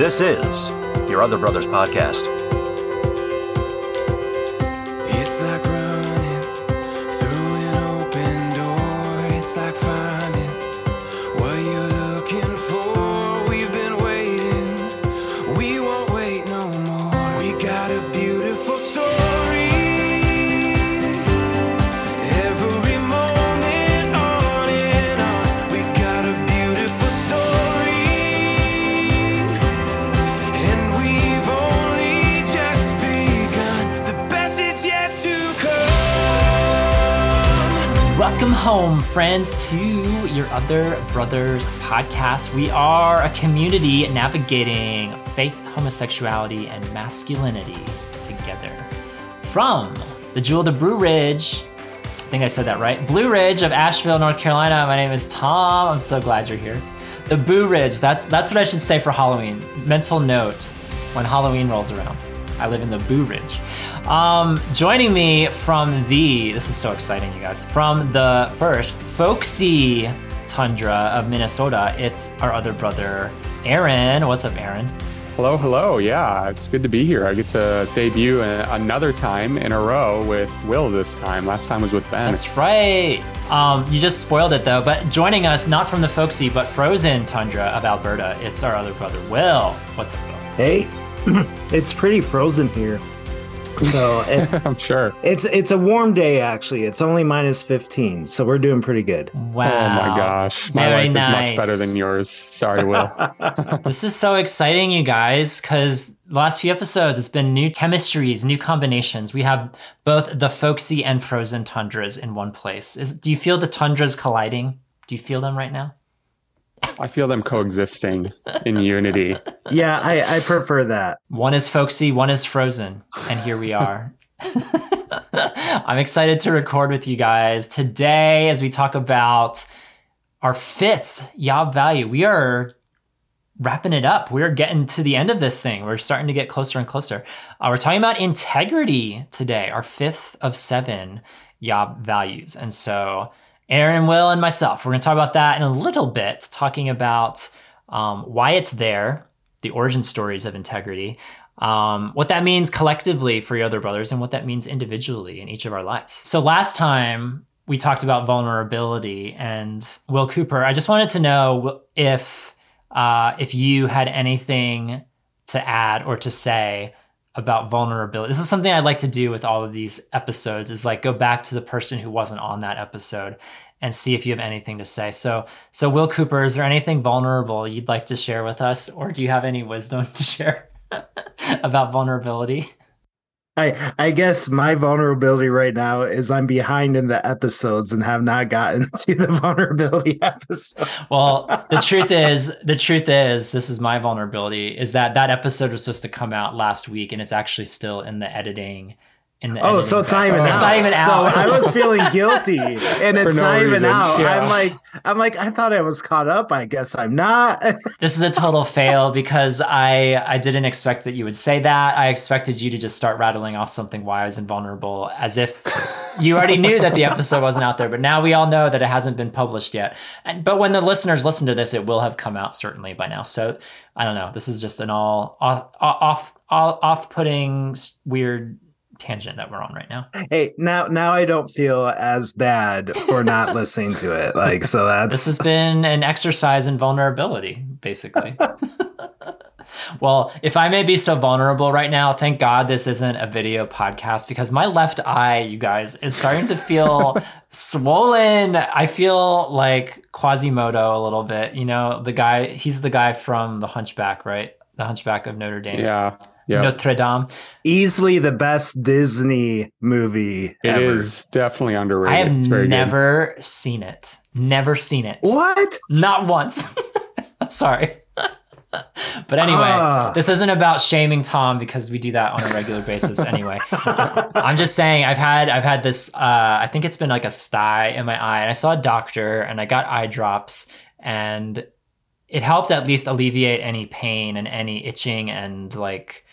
This is Your Other Brothers Podcast. It's like running through an open door. It's like finding Welcome friends, to your Other Brothers podcast. We are a community navigating faith, homosexuality, and masculinity together. From the Jewel of the Blue Ridge, I think I said that right. Blue Ridge of Asheville, North Carolina. My name is Tom. I'm so glad you're here. The Boo Ridge. That's that's what I should say for Halloween. Mental note when Halloween rolls around. I live in the Boo Ridge. Um, joining me from the this is so exciting, you guys. From the first folksy tundra of Minnesota, it's our other brother, Aaron. What's up, Aaron? Hello, hello. Yeah, it's good to be here. I get to debut another time in a row with Will this time. Last time was with Ben. That's right. Um, you just spoiled it though. But joining us, not from the folksy, but frozen tundra of Alberta, it's our other brother, Will. What's up, Will? Hey, it's pretty frozen here. So it, I'm sure. it's it's a warm day actually. It's only minus 15, so we're doing pretty good. Wow. Oh my gosh. My Very life is much better than yours. Sorry, Will. This is so exciting, you guys, because last few episodes, it's been new chemistries, new combinations. We have both the folksy and frozen tundras in one place. Is, do you feel the tundras colliding? Do you feel them right now? I feel them coexisting in unity. yeah, I, I prefer that. One is folksy, one is frozen, and here we are. I'm excited to record with you guys today as we talk about our fifth Yob value. We are wrapping it up. We're getting to the end of this thing. We're starting to get closer and closer. Uh, we're talking about integrity today, our fifth of seven Yob values. And so, Aaron, Will, and myself, we're going to talk about that in a little bit, talking about um, why it's there, the origin stories of integrity, um, what that means collectively for your other brothers, and what that means individually in each of our lives. So, last time we talked about vulnerability, and Will Cooper, I just wanted to know if uh, if you had anything to add or to say about vulnerability. This is something I'd like to do with all of these episodes is like go back to the person who wasn't on that episode and see if you have anything to say. So so Will Cooper, is there anything vulnerable you'd like to share with us or do you have any wisdom to share about vulnerability? I I guess my vulnerability right now is I'm behind in the episodes and have not gotten to the vulnerability episode. Well, the truth is, the truth is, this is my vulnerability is that that episode was supposed to come out last week and it's actually still in the editing Oh, so it's not phase. even oh, It's out. not even out. So I was feeling guilty, and it's no not even out. Yeah. I'm like, I'm like, I thought I was caught up. I guess I'm not. this is a total fail because I I didn't expect that you would say that. I expected you to just start rattling off something wise and vulnerable as if you already knew that the episode wasn't out there, but now we all know that it hasn't been published yet. And but when the listeners listen to this, it will have come out certainly by now. So I don't know. This is just an all off off off off-putting weird tangent that we're on right now. hey, now now I don't feel as bad for not listening to it. Like, so that's This has been an exercise in vulnerability, basically. well, if I may be so vulnerable right now, thank God this isn't a video podcast because my left eye, you guys, is starting to feel swollen. I feel like Quasimodo a little bit. You know, the guy, he's the guy from The Hunchback, right? The Hunchback of Notre Dame. Yeah. Yeah. Notre Dame. easily the best Disney movie It is ever. definitely underrated. I have it's very never seen it. Never seen it. What? Not once. Sorry. but anyway, Ah. this isn't about shaming Tom because we do that on a regular basis anyway. I'm just saying I've had I've had this uh I think it's been like a sty in my eye and I saw a doctor and I got eye drops and it helped at least alleviate any pain and any itching and like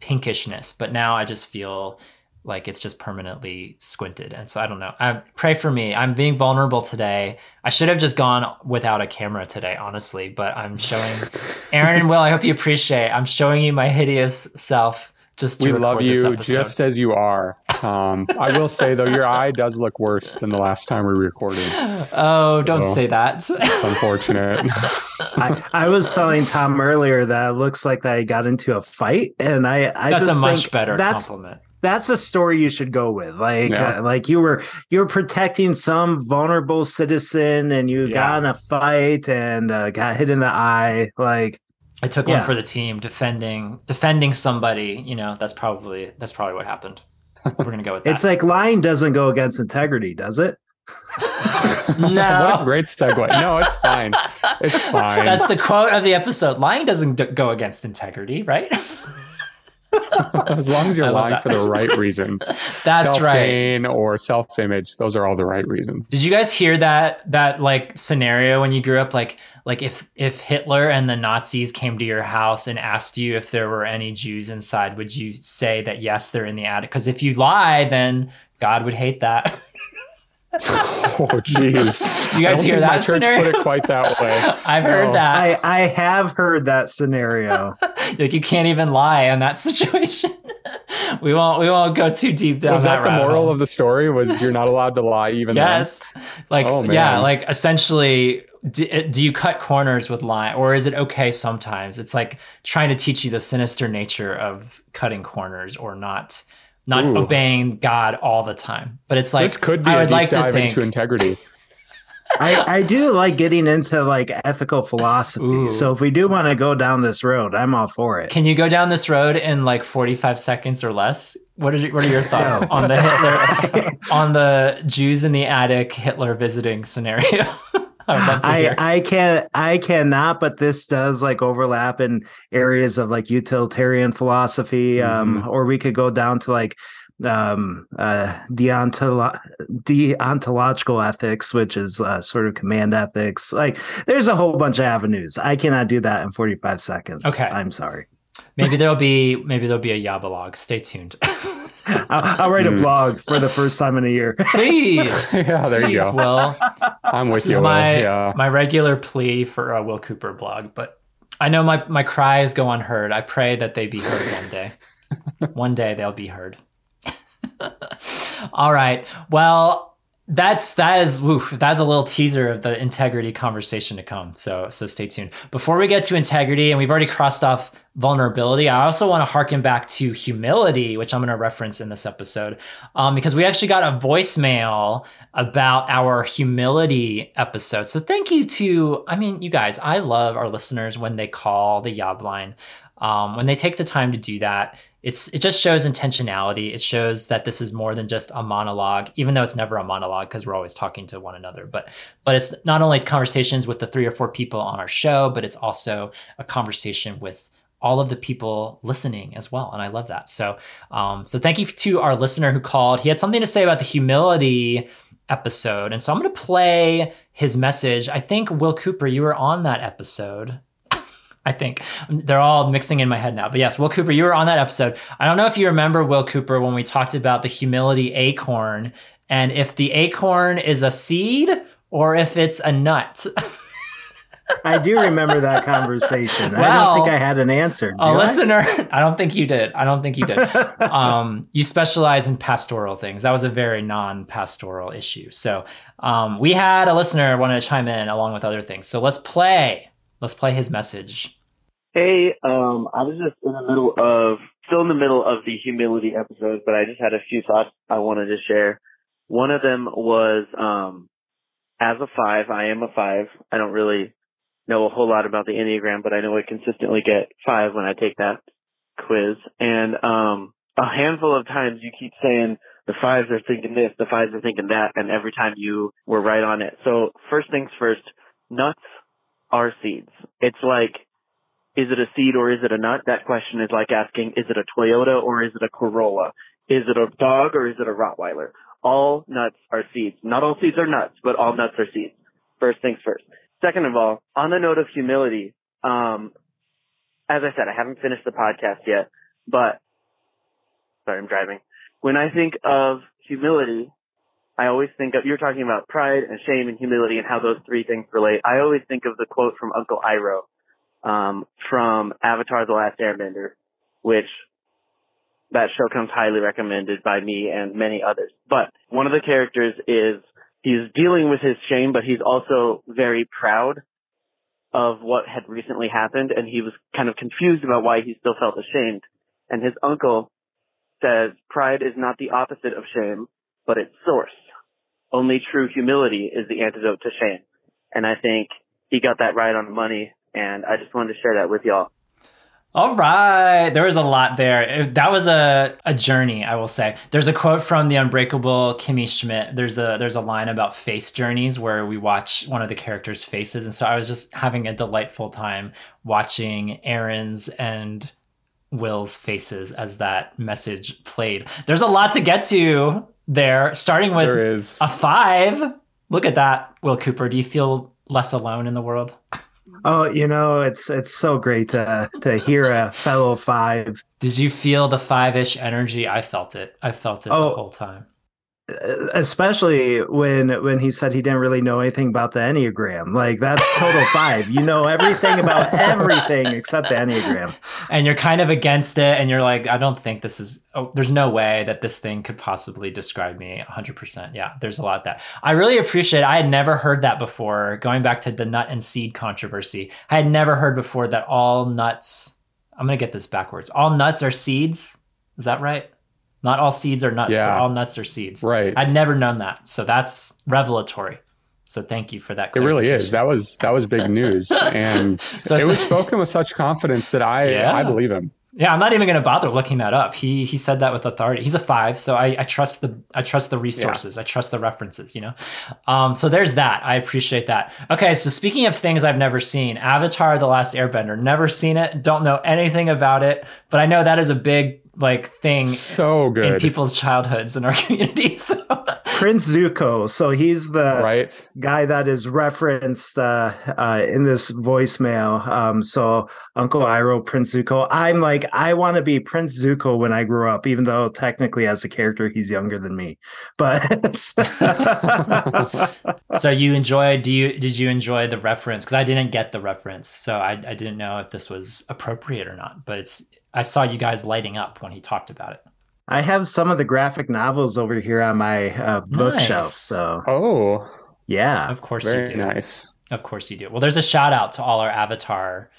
pinkishness. But now I just feel like it's just permanently squinted. And so I don't know. I pray for me. I'm being vulnerable today. I should have just gone without a camera today, honestly, but I'm showing Aaron and Will, I hope you appreciate. I'm showing you my hideous self just to We love you just as you are. Um, I will say though, your eye does look worse than the last time we recorded. Oh, don't say that. It's unfortunate. I, I was telling Tom earlier that it looks like I got into a fight, and I, I That's just a much better that's compliment. that's a story you should go with. Like, Yeah. uh, like you were you were protecting some vulnerable citizen, and you Yeah. got in a fight and uh, got hit in the eye. Like, I took one for the team, defending defending somebody. You know, that's probably that's probably what happened. We're gonna go with that. it's like lying doesn't go against integrity, does it? no. what a great segue. No, it's fine. It's fine. That's the quote of the episode. Lying doesn't d- go against integrity, right? as long as you're lying that. for the right reasons. That's right. Self-gain or self-image, those are all the right reasons. Did you guys hear that that like scenario when you grew up? Like like if if Hitler and the Nazis came to your house and asked you if there were any Jews inside, would you say that yes, they're in the attic? Because if you lie, then God would hate that. Oh, jeez. Do you I guys don't hear think that My church scenario? put it quite that way. I've heard that. I I have heard that scenario. like you can't even lie in that situation. we won't we won't go too deep down. Was that the moral hole. of the story? Was you're not allowed to lie even then? yes like Oh, yeah like essentially do, eh, do you cut corners with lying or is it okay sometimes it's like trying to teach you the sinister nature of cutting corners or not not Ooh. obeying god all the time but it's like this could be i a would deep like to dive think into integrity. I, I do like getting into like ethical philosophy. Ooh. So if we do want to go down this road, I'm all for it. can you go down this road in like 45 seconds or less what are, what are your thoughts No. on the hitler on the jews in the attic hitler visiting scenario i would love to I, can I cannot, but this does like overlap in areas of like utilitarian philosophy, Mm-hmm. um, or we could go down to like um uh deontolo- deontological ethics which is uh, sort of command ethics. Like there's a whole bunch of avenues. I cannot do that in 45 seconds. Okay. i'm sorry. Maybe there'll be maybe there'll be a yabalog stay tuned I'll, I'll write a Hmm. blog for the first time in a year Please. Yeah, there you go. Will. I'm with This is you. Will. my yeah. my regular plea for a Will Cooper blog, but I know my, my cries go unheard. I pray that they be heard one day. one day they'll be heard. All right. Well, that's that is woof, that's a little teaser of the integrity conversation to come. So so stay tuned. Before we get to integrity, and we've already crossed off vulnerability, I also want to harken back to humility, which I'm going to reference in this episode, um, because we actually got a voicemail about our humility episode. So thank you to, I mean, you guys, I love our listeners when they call the Yob line. Um, when they take the time to do that, it's it just shows intentionality. It shows that this is more than just a monologue, even though it's never a monologue because we're always talking to one another. But but it's not only conversations with the three or four people on our show, but it's also a conversation with all of the people listening as well and i love that so um, so thank you to our listener who called he had something to say about the humility episode and so i'm going to play his message i think will cooper you were on that episode I think they're all mixing in my head now. But yes, Will Cooper, you were on that episode. I don't know if you remember Will Cooper when we talked about the humility acorn and if the acorn is a seed or if it's a nut. i do remember that conversation i don't think i had an answer do a I? listener, I don't think you did. I don't think you did. um, you specialize in pastoral things. That was a very non-pastoral issue. So um, we had a listener want to chime in along with other things. So let's play. Let's play his message. Hey, um, I was just in the middle of, still in the middle of the humility episode, but I just had a few thoughts I wanted to share. One of them was, um, as a five, I am a five. I don't really know a whole lot about the Enneagram, but I know I consistently get five when I take that quiz. And, um, a handful of times you keep saying the fives are thinking this, the fives are thinking that, and every time you were right on it. So first things first, nuts are seeds. It's like, is it a seed or is it a nut? That question is like asking, is it a Toyota or is it a Corolla? Is it a dog or is it a Rottweiler? All nuts are seeds. Not all seeds are nuts, but all nuts are seeds. First things first. Second of all, on the note of humility, um, as I said, I haven't finished the podcast yet, but sorry, I'm driving. when I think of humility, I always think of, you're talking about pride and shame and humility and how those three things relate. I always think of the quote from Uncle Iroh, um, from Avatar The Last Airbender, which that show comes highly recommended by me and many others. But one of the characters is, he's dealing with his shame, but he's also very proud of what had recently happened and he was kind of confused about why he still felt ashamed. And his uncle says pride is not the opposite of shame, but its source. Only true humility is the antidote to shame. And I think he got that right on the money. And I just wanted to share that with y'all. All right. There was a lot there. That was a, a journey, I will say. There's a quote from the unbreakable Kimmy Schmidt. There's a there's a line about face journeys where we watch one of the characters' faces. And so I was just having a delightful time watching Aaron's and Will's faces as that message played. There's a lot to get to there, starting with There a five. Look at that, Will Cooper. Do you feel less alone in the world? Oh, you know, it's it's so great to to hear a fellow five, Did you feel the five ish energy? I felt it. I felt it the Oh. whole time. Especially when when he said he didn't really know anything about the enneagram. Like that's total five. You know everything about everything except the enneagram. And you're kind of against it, and you're like, I don't think this is. Oh, there's no way that this thing could possibly describe me 100%. Yeah, there's a lot of that. I really appreciate. It. I had never heard that before. Going back to the nut and seed controversy, I had never heard before that all nuts. I'm gonna get this backwards. All nuts are seeds. Is that right? Not all seeds are nuts, but Yeah. all nuts are seeds. Right. I'd never known that. So that's revelatory. So thank you for that. It really is. That was that was big news, and So it was spoken with such confidence that I Yeah. I believe him. Yeah, I'm not even going to bother looking that up. He he said that with authority. He's a five, so I, I trust the I trust the resources. I trust the references. You know, um, so there's that. I appreciate that. Okay, so speaking of things I've never seen, Avatar: The Last Airbender. Never seen it. Don't know anything about it, but I know that is a big like thing So good in people's childhoods in our community. So Prince Zuko. So he's the right? guy that is referenced uh, uh, in this voicemail. Um, so Uncle Iroh, Prince Zuko. I'm like, I want to be Prince Zuko when I grow up, even though technically as a character he's younger than me. But so you enjoyed? Do you did you enjoy the reference? Because I didn't get the reference, so I I didn't know if this was appropriate or not. But it's I saw you guys lighting up when he talked about it. I have some of the graphic novels over here on my uh, bookshelf. Nice. So Oh, yeah, Of course very you do. nice. Of course you do. Well, there's a shout out to all our Avatar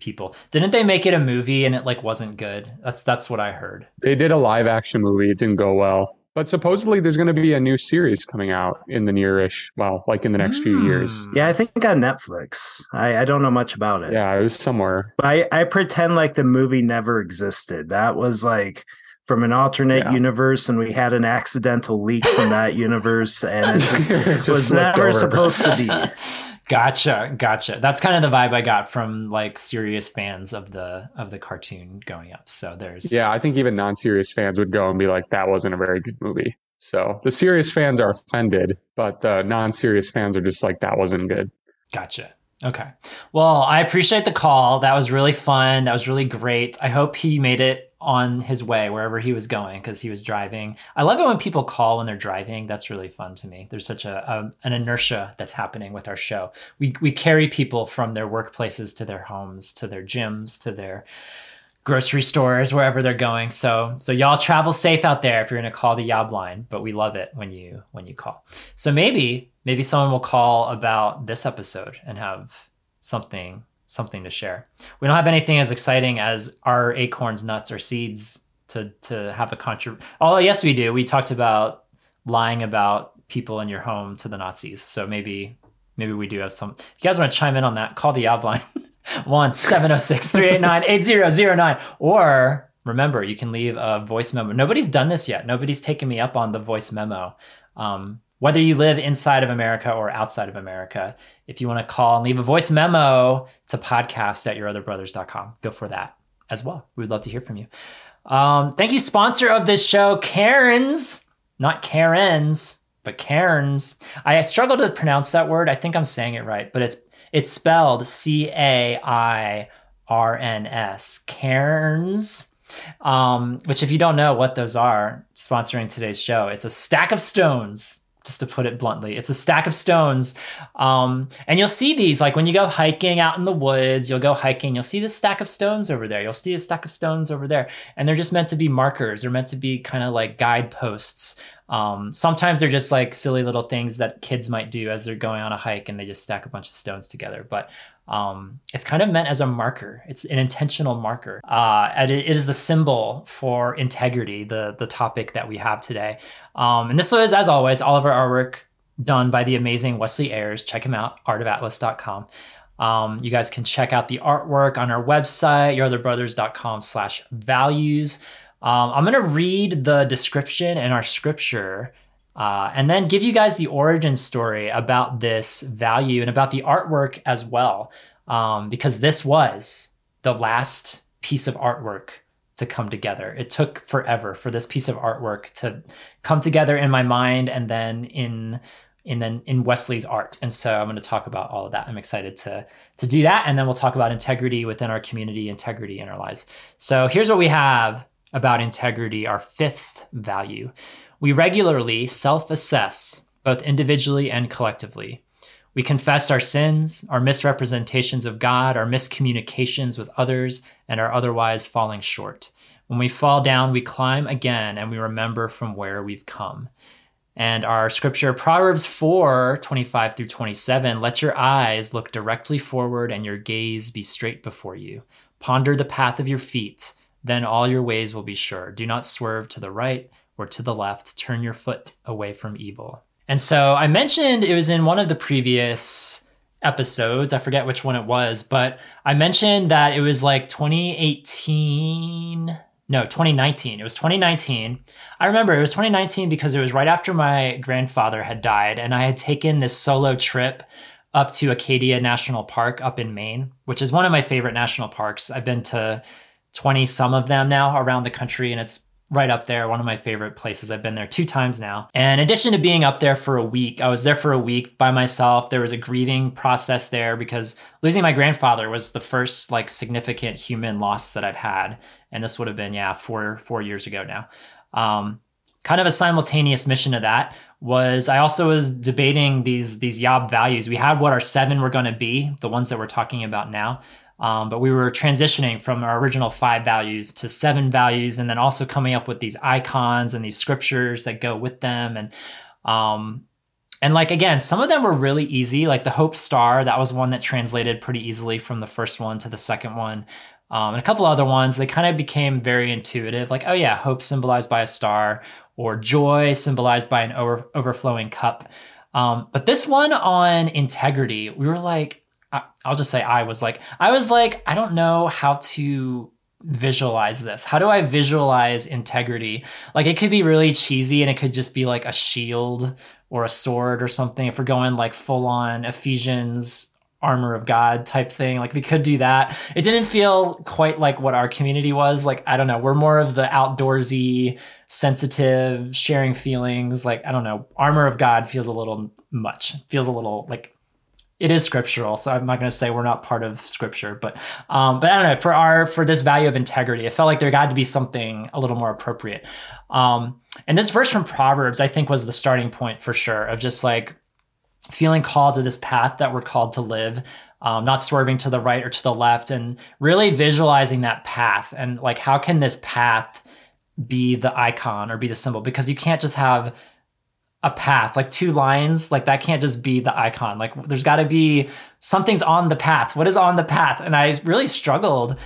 people. Didn't they make it a movie and it like wasn't good? That's that's what I heard. They did a live action movie. It didn't go well, but supposedly there's going to be a new series coming out in the nearish, well, like in the next few years. Hmm. yeah, I think on Netflix. I, I don't know much about it. Yeah, it was somewhere. But I, I pretend like the movie never existed. That was like from an alternate Yeah. universe, and we had an accidental leak from that universe, and it just It just was never over. supposed to be. Gotcha, gotcha. That's kind of the vibe I got from like serious fans of the of the cartoon going up. So there's Yeah, I think even non-serious fans would go and be like, "That wasn't a very good movie." So the serious fans are offended, but the non-serious fans are just like, "That wasn't good." Gotcha. Okay. Well, I appreciate the call. That was really fun. That was really great. I hope he made it on his way wherever he was going because he was driving. I love it when people call when they're driving. That's really fun to me. There's such a, a an inertia that's happening with our show. We we carry people from their workplaces to their homes, to their gyms, to their grocery stores, wherever they're going. So so y'all travel safe out there if you're gonna call the Yob line. But we love it when you when you call. So maybe maybe someone will call about this episode and have something something to share. We don't have anything as exciting as our acorns, nuts, or seeds to to have a contra. Oh yes, we do. We talked about lying about people in your home to the Nazis. So maybe maybe we do have some. If you guys want to chime in on that, call the Yob line. 1 706 389 8009. Or remember, you can leave a voice memo. Nobody's done this yet. Nobody's taken me up on the voice memo. Um, whether you live inside of America or outside of America, if you want to call and leave a voice memo to podcast at yourotherbrothers.com, go for that as well. We would love to hear from you. Um, thank you, sponsor of this show, Karen's, not Karen's, but Cairns. I struggle to pronounce that word. I think I'm saying it right, but it's it's spelled C A I R N S. Cairns. um, which if you don't know what those are, sponsoring today's show, it's a stack of stones just to put it bluntly. It's a stack of stones. Um, and you'll see these, like when you go hiking out in the woods, you'll go hiking, you'll see this stack of stones over there. You'll see a stack of stones over there. And they're just meant to be markers. They're meant to be kind of like guideposts. Um, sometimes they're just like silly little things that kids might do as they're going on a hike and they just stack a bunch of stones together. But um, it's kind of meant as a marker. It's an intentional marker. Uh, and it is the symbol for integrity, the the topic that we have today. Um, and this was, as always, all of our artwork done by the amazing Wesley Ayers. Check him out, artofatlas.com. Um, you guys can check out the artwork on our website, yourotherbrothers.com slash values. Um, I'm going to read the description in our scripture uh, and then give you guys the origin story about this value and about the artwork as well, um, because this was the last piece of artwork to come together. It took forever for this piece of artwork to come together in my mind and then in in then in Wesley's art. And so I'm going to talk about all of that. I'm excited to to do that and then we'll talk about integrity within our community, integrity in our lives. So here's what we have about integrity, our fifth value. We regularly self assess, both individually and collectively. We confess our sins, our misrepresentations of God, our miscommunications with others, and our otherwise falling short. When we fall down, we climb again and we remember from where we've come. And our scripture, Proverbs 4 25 through 27, let your eyes look directly forward and your gaze be straight before you. Ponder the path of your feet, then all your ways will be sure. Do not swerve to the right or to the left, turn your foot away from evil. And so I mentioned it was in one of the previous episodes. I forget which one it was, but I mentioned that it was like 2018. No, 2019. It was 2019. I remember it was 2019 because it was right after my grandfather had died, and I had taken this solo trip up to Acadia National Park up in Maine, which is one of my favorite national parks. I've been to 20 some of them now around the country, and it's right up there, one of my favorite places. I've been there two times now. And in addition to being up there for a week, I was there for a week by myself. There was a grieving process there because losing my grandfather was the first like significant human loss that I've had. And this would have been, yeah, four, four years ago now. Um, kind of a simultaneous mission to that was I also was debating these these Yob values. We had what our seven were going to be, the ones that we're talking about now. Um, but we were transitioning from our original five values to seven values, and then also coming up with these icons and these scriptures that go with them. And um, and like again, some of them were really easy. Like the Hope Star, that was one that translated pretty easily from the first one to the second one. Um, and a couple other ones, they kind of became very intuitive. Like, oh yeah, hope symbolized by a star, or joy symbolized by an over- overflowing cup. Um, but this one on integrity, we were like, I'll just say I was like, I was like, I don't know how to visualize this. How do I visualize integrity? Like it could be really cheesy and it could just be like a shield or a sword or something. If we're going like full on Ephesians armor of God type thing, like we could do that. It didn't feel quite like what our community was. Like, I don't know, we're more of the outdoorsy, sensitive, sharing feelings. Like, I don't know, armor of God feels a little much. Feels a little like it is scriptural, so I'm not going to say we're not part of scripture, but um, but I don't know for our for this value of integrity, it felt like there got to be something a little more appropriate. Um, and this verse from Proverbs, I think, was the starting point for sure of just like feeling called to this path that we're called to live, um, not swerving to the right or to the left, and really visualizing that path and like how can this path be the icon or be the symbol because you can't just have a path, like two lines, like that can't just be the icon. Like there's got to be something's on the path. What is on the path? And I really struggled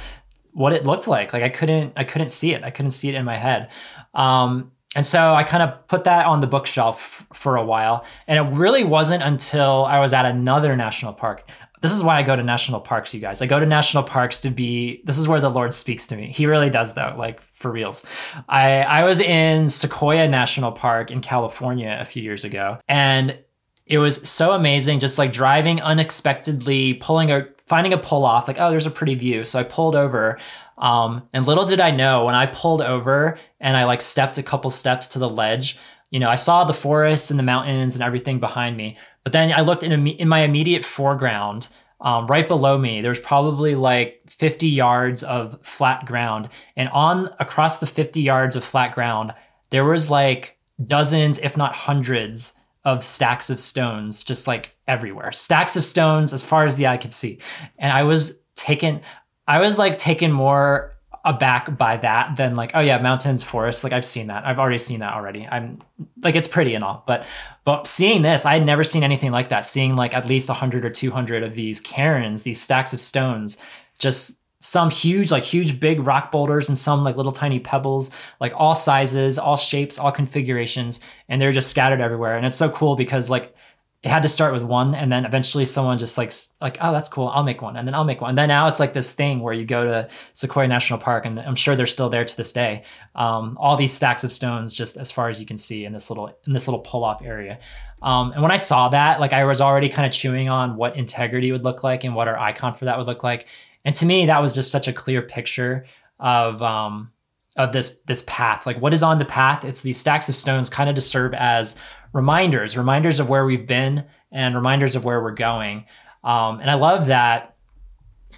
what it looked like. Like I couldn't I couldn't see it. I couldn't see it in my head. Um, and so I kind of put that on the bookshelf for a while. And it really wasn't until I was at another national park this is why I go to national parks, you guys. I go to national parks to be this is where the Lord speaks to me. He really does though, like for reals. I I was in Sequoia National Park in California a few years ago and it was so amazing just like driving unexpectedly, pulling a finding a pull off like oh there's a pretty view. So I pulled over um, and little did I know when I pulled over and I like stepped a couple steps to the ledge, you know, I saw the forests and the mountains and everything behind me, but then I looked in, in my immediate foreground. um, right below me, there's probably like 50 yards of flat ground. And on across the 50 yards of flat ground, there was like dozens, if not hundreds, of stacks of stones just like everywhere. Stacks of stones as far as the eye could see. And I was taken, I was like taken more aback by that than like oh yeah mountains forests. Like i've seen that. I've already seen that already. I'm like it's pretty and all but but seeing this i had never seen anything like that. Seeing like at least 100 or 200 of these cairns these stacks of stones just some huge like huge big rock boulders and some like little tiny pebbles like all sizes all shapes all configurations and they're just scattered everywhere. And it's so cool because like it had to start with one and then eventually someone just like like oh that's cool i'll make one and then i'll make one and then now it's like this thing where you go to sequoia national park and i'm sure they're still there to this day. Um, all these stacks of stones just as far as you can see in this little in this little pull off area. Um, and when i saw that like i was already kind of chewing on what integrity would look like and what our icon for that would look like. And to me that was just such a clear picture of um, of this this path. Like what is on the path? It's these stacks of stones kind of to serve as reminders, reminders of where we've been and reminders of where we're going. Um, and I love that.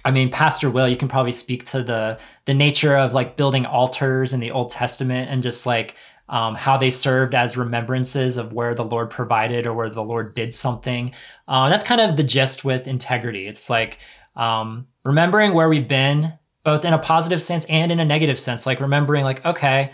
I mean, Pastor Will, you can probably speak to the the nature of like building altars in the Old Testament and just like um, how they served as remembrances of where the Lord provided or where the Lord did something. Uh, that's kind of the gist with integrity. It's like um, remembering where we've been, both in a positive sense and in a negative sense. Like remembering, like, okay,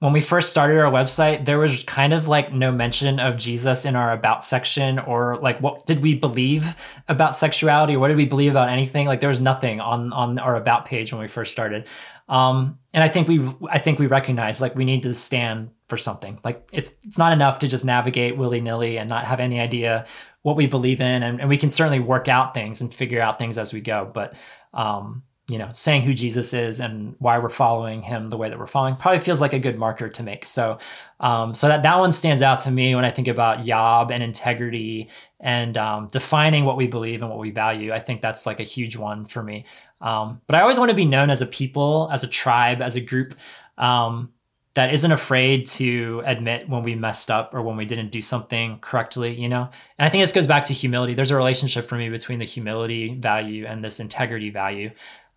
when we first started our website, there was kind of like no mention of Jesus in our about section or like what did we believe about sexuality what did we believe about anything? Like there was nothing on on our about page when we first started. Um, and I think we I think we recognize like we need to stand for something. Like it's it's not enough to just navigate willy nilly and not have any idea what we believe in, and, and we can certainly work out things and figure out things as we go. But um, you know, saying who Jesus is and why we're following him the way that we're following probably feels like a good marker to make. So, um, so that that one stands out to me when I think about Yob and integrity and um, defining what we believe and what we value. I think that's like a huge one for me. Um, but I always want to be known as a people, as a tribe, as a group um, that isn't afraid to admit when we messed up or when we didn't do something correctly. You know, and I think this goes back to humility. There's a relationship for me between the humility value and this integrity value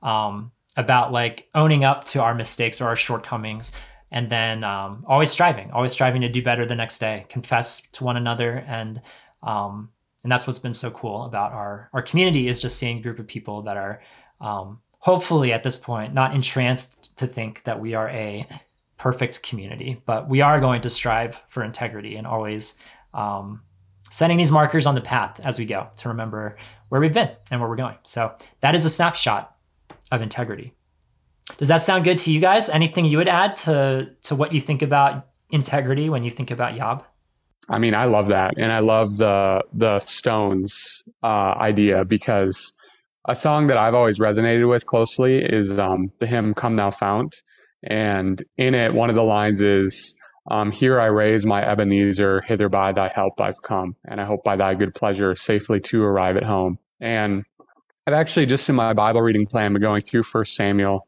um, about like owning up to our mistakes or our shortcomings and then um, always striving always striving to do better the next day confess to one another and um, and that's what's been so cool about our our community is just seeing a group of people that are um, hopefully at this point not entranced to think that we are a perfect community but we are going to strive for integrity and always um, setting these markers on the path as we go to remember where we've been and where we're going. So that is a snapshot of integrity. Does that sound good to you guys? Anything you would add to to what you think about integrity when you think about Yob? I mean, I love that, and I love the the Stones uh, idea because a song that I've always resonated with closely is um, the hymn "Come Thou Fount," and in it, one of the lines is, um, "Here I raise my Ebenezer, hither by Thy help I've come, and I hope by Thy good pleasure safely to arrive at home." And I've actually just in my Bible reading plan been going through First Samuel,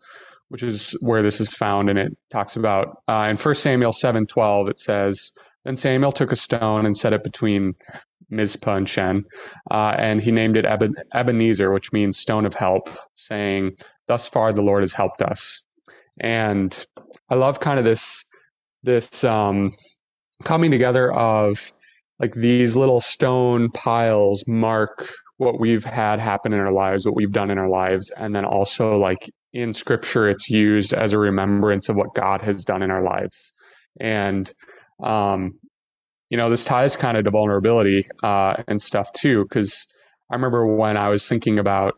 which is where this is found, and it talks about uh, in First Samuel seven twelve. It says, "Then Samuel took a stone and set it between Mizpah and Shen, uh, and he named it Eben- Ebenezer, which means stone of help, saying, "Thus far the Lord has helped us." And I love kind of this this um, coming together of like these little stone piles mark what we've had happen in our lives, what we've done in our lives, and then also like in scripture, it's used as a remembrance of what God has done in our lives. And, um, you know, this ties kind of to vulnerability uh, and stuff too, because I remember when I was thinking about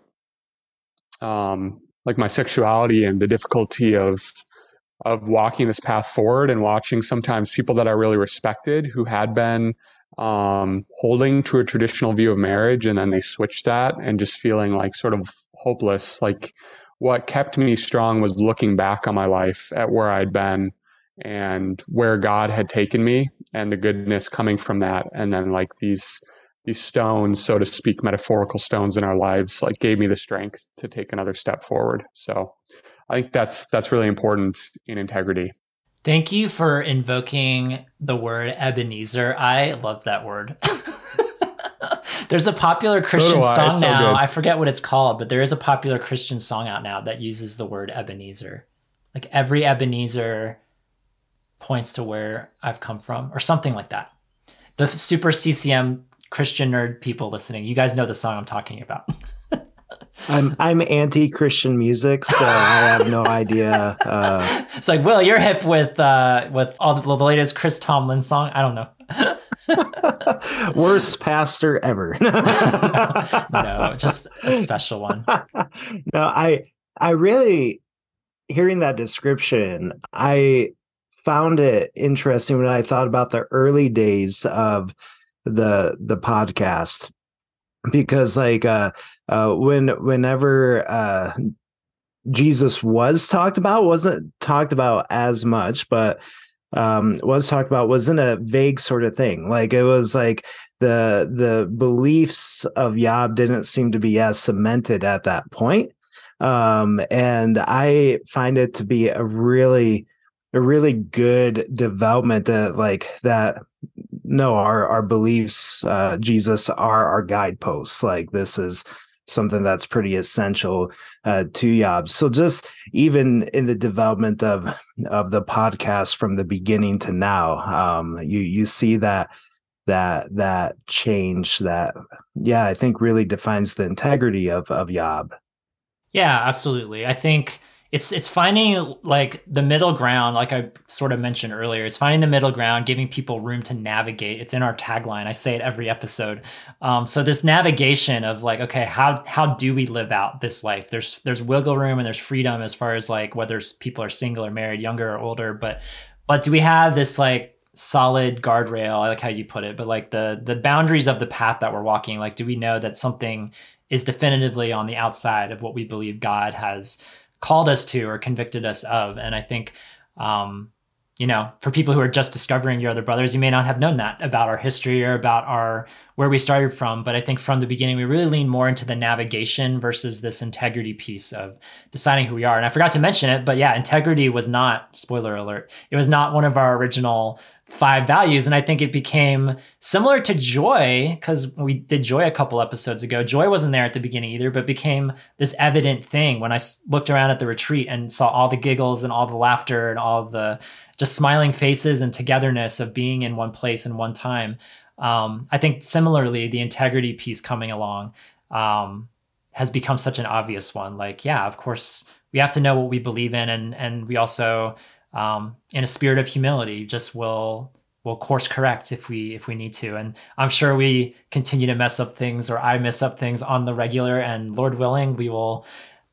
um, like my sexuality and the difficulty of of walking this path forward and watching sometimes people that I really respected who had been um, holding to a traditional view of marriage and then they switched that and just feeling like sort of hopeless. Like what kept me strong was looking back on my life at where I'd been and where God had taken me and the goodness coming from that. And then like these, these stones, so to speak, metaphorical stones in our lives, like gave me the strength to take another step forward. So I think that's, that's really important in integrity. Thank you for invoking the word Ebenezer. I love that word. There's a popular Christian I. song It's so now. I forget what it's called, but there is a popular Christian song out now that uses the word Ebenezer. Like every Ebenezer points to where I've come from, or something like that. The super CCM Christian nerd people listening, you guys know the song I'm talking about. I'm I'm anti-Christian music, so I have no idea. Uh, It's like, Will, you're hip with uh, with all the, the latest Chris Tomlin song. I don't know. worst pastor ever. No, just a special one. no, I I really hearing that description, I found it interesting when I thought about the early days of the the podcast because like uh uh when whenever uh Jesus was talked about wasn't talked about as much but um was talked about wasn't a vague sort of thing. Like it was like the the beliefs of Yob didn't seem to be as cemented at that point. Um and i find it to be a really a really good development that like that no our our beliefs uh jesus are our guideposts. Like this is something that's pretty essential uh to yob so just even in the development of of the podcast from the beginning to now um you you see that that that change that yeah i think really defines the integrity of of yob Yeah, absolutely. I think it's it's finding like the middle ground, like I sort of mentioned earlier. It's finding the middle ground, giving people room to navigate. It's in our tagline. I say it every episode. Um, so this navigation of like, okay, how how do we live out this life? There's there's wiggle room and there's freedom as far as like whether people are single or married, younger or older. But but do we have this like solid guardrail? I like how you put it, but like the the boundaries of the path that we're walking. Like, do we know that something is definitively on the outside of what we believe God has called us to or convicted us of. And I think, um, you know, for people who are just discovering your other brothers, you may not have known that about our history or about our where we started from. But I think from the beginning, we really lean more into the navigation versus this integrity piece of deciding who we are. And I forgot to mention it, but yeah, integrity was not spoiler alert. It was not one of our original five values, and I think it became similar to joy because we did joy a couple episodes ago. Joy wasn't there at the beginning either, but became this evident thing when I looked around at the retreat and saw all the giggles and all the laughter and all the just smiling faces and togetherness of being in one place and one time. Um, I think similarly, the integrity piece coming along um, has become such an obvious one. Like, yeah, of course, we have to know what we believe in, and and we also, um, in a spirit of humility, just will will course correct if we if we need to. And I'm sure we continue to mess up things, or I mess up things on the regular. And Lord willing, we will.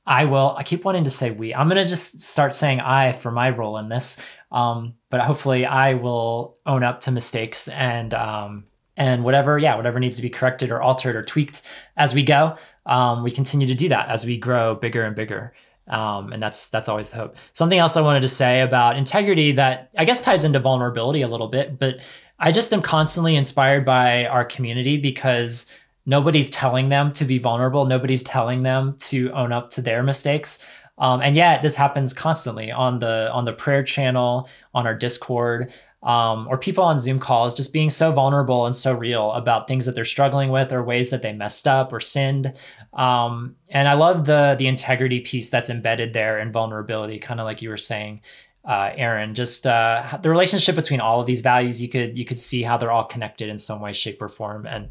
I will. I keep wanting to say we. I'm gonna just start saying I for my role in this. Um, but hopefully, I will own up to mistakes and um, and whatever, yeah, whatever needs to be corrected or altered or tweaked as we go. Um, we continue to do that as we grow bigger and bigger. Um, and that's that's always the hope. Something else I wanted to say about integrity that I guess ties into vulnerability a little bit, but I just am constantly inspired by our community because nobody's telling them to be vulnerable. Nobody's telling them to own up to their mistakes. Um, and yet this happens constantly on the on the prayer channel, on our Discord, um, or people on Zoom calls, just being so vulnerable and so real about things that they're struggling with or ways that they messed up or sinned. Um, and I love the the integrity piece that's embedded there in vulnerability, kind of like you were saying, uh, Aaron. Just uh, the relationship between all of these values, you could you could see how they're all connected in some way, shape, or form. And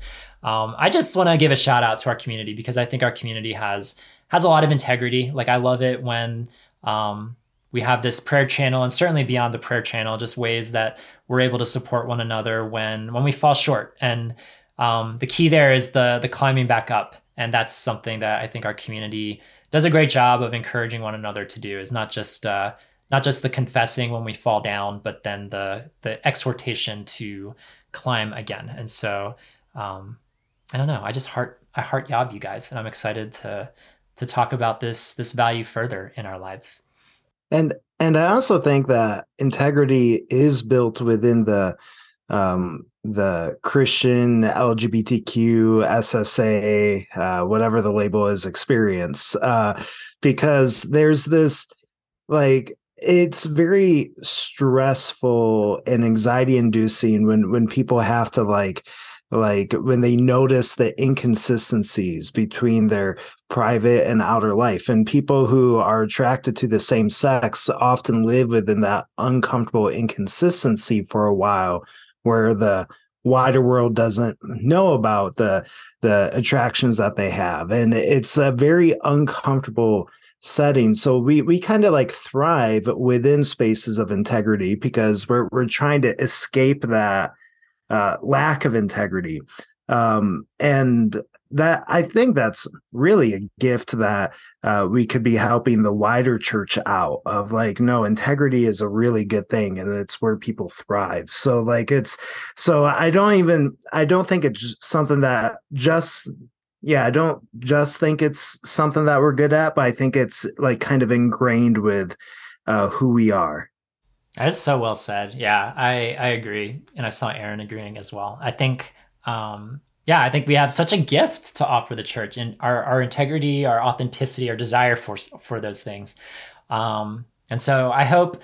um, I just want to give a shout out to our community because I think our community has has a lot of integrity. Like I love it when um, we have this prayer channel and certainly beyond the prayer channel, just ways that we're able to support one another when when we fall short. And um, the key there is the the climbing back up, and that's something that I think our community does a great job of encouraging one another to do. Is not just uh, not just the confessing when we fall down, but then the the exhortation to climb again. And so um, I don't know. I just heart I heart yob you guys, and I'm excited to to talk about this this value further in our lives. And and I also think that integrity is built within the um the Christian LGBTQ SSA uh whatever the label is experience uh because there's this like it's very stressful and anxiety inducing when when people have to like like when they notice the inconsistencies between their private and outer life. And people who are attracted to the same sex often live within that uncomfortable inconsistency for a while where the wider world doesn't know about the the attractions that they have. And it's a very uncomfortable setting. So we we kind of like thrive within spaces of integrity because we're we're trying to escape that uh, lack of integrity. Um, and that I think that's really a gift that uh, we could be helping the wider church out of like no integrity is a really good thing and it's where people thrive so like it's so I don't even I don't think it's something that just yeah I don't just think it's something that we're good at but I think it's like kind of ingrained with uh, who we are that's so well said. Yeah, I I agree, and I saw Aaron agreeing as well. I think, um, yeah, I think we have such a gift to offer the church, and our our integrity, our authenticity, our desire for for those things. Um, and so I hope,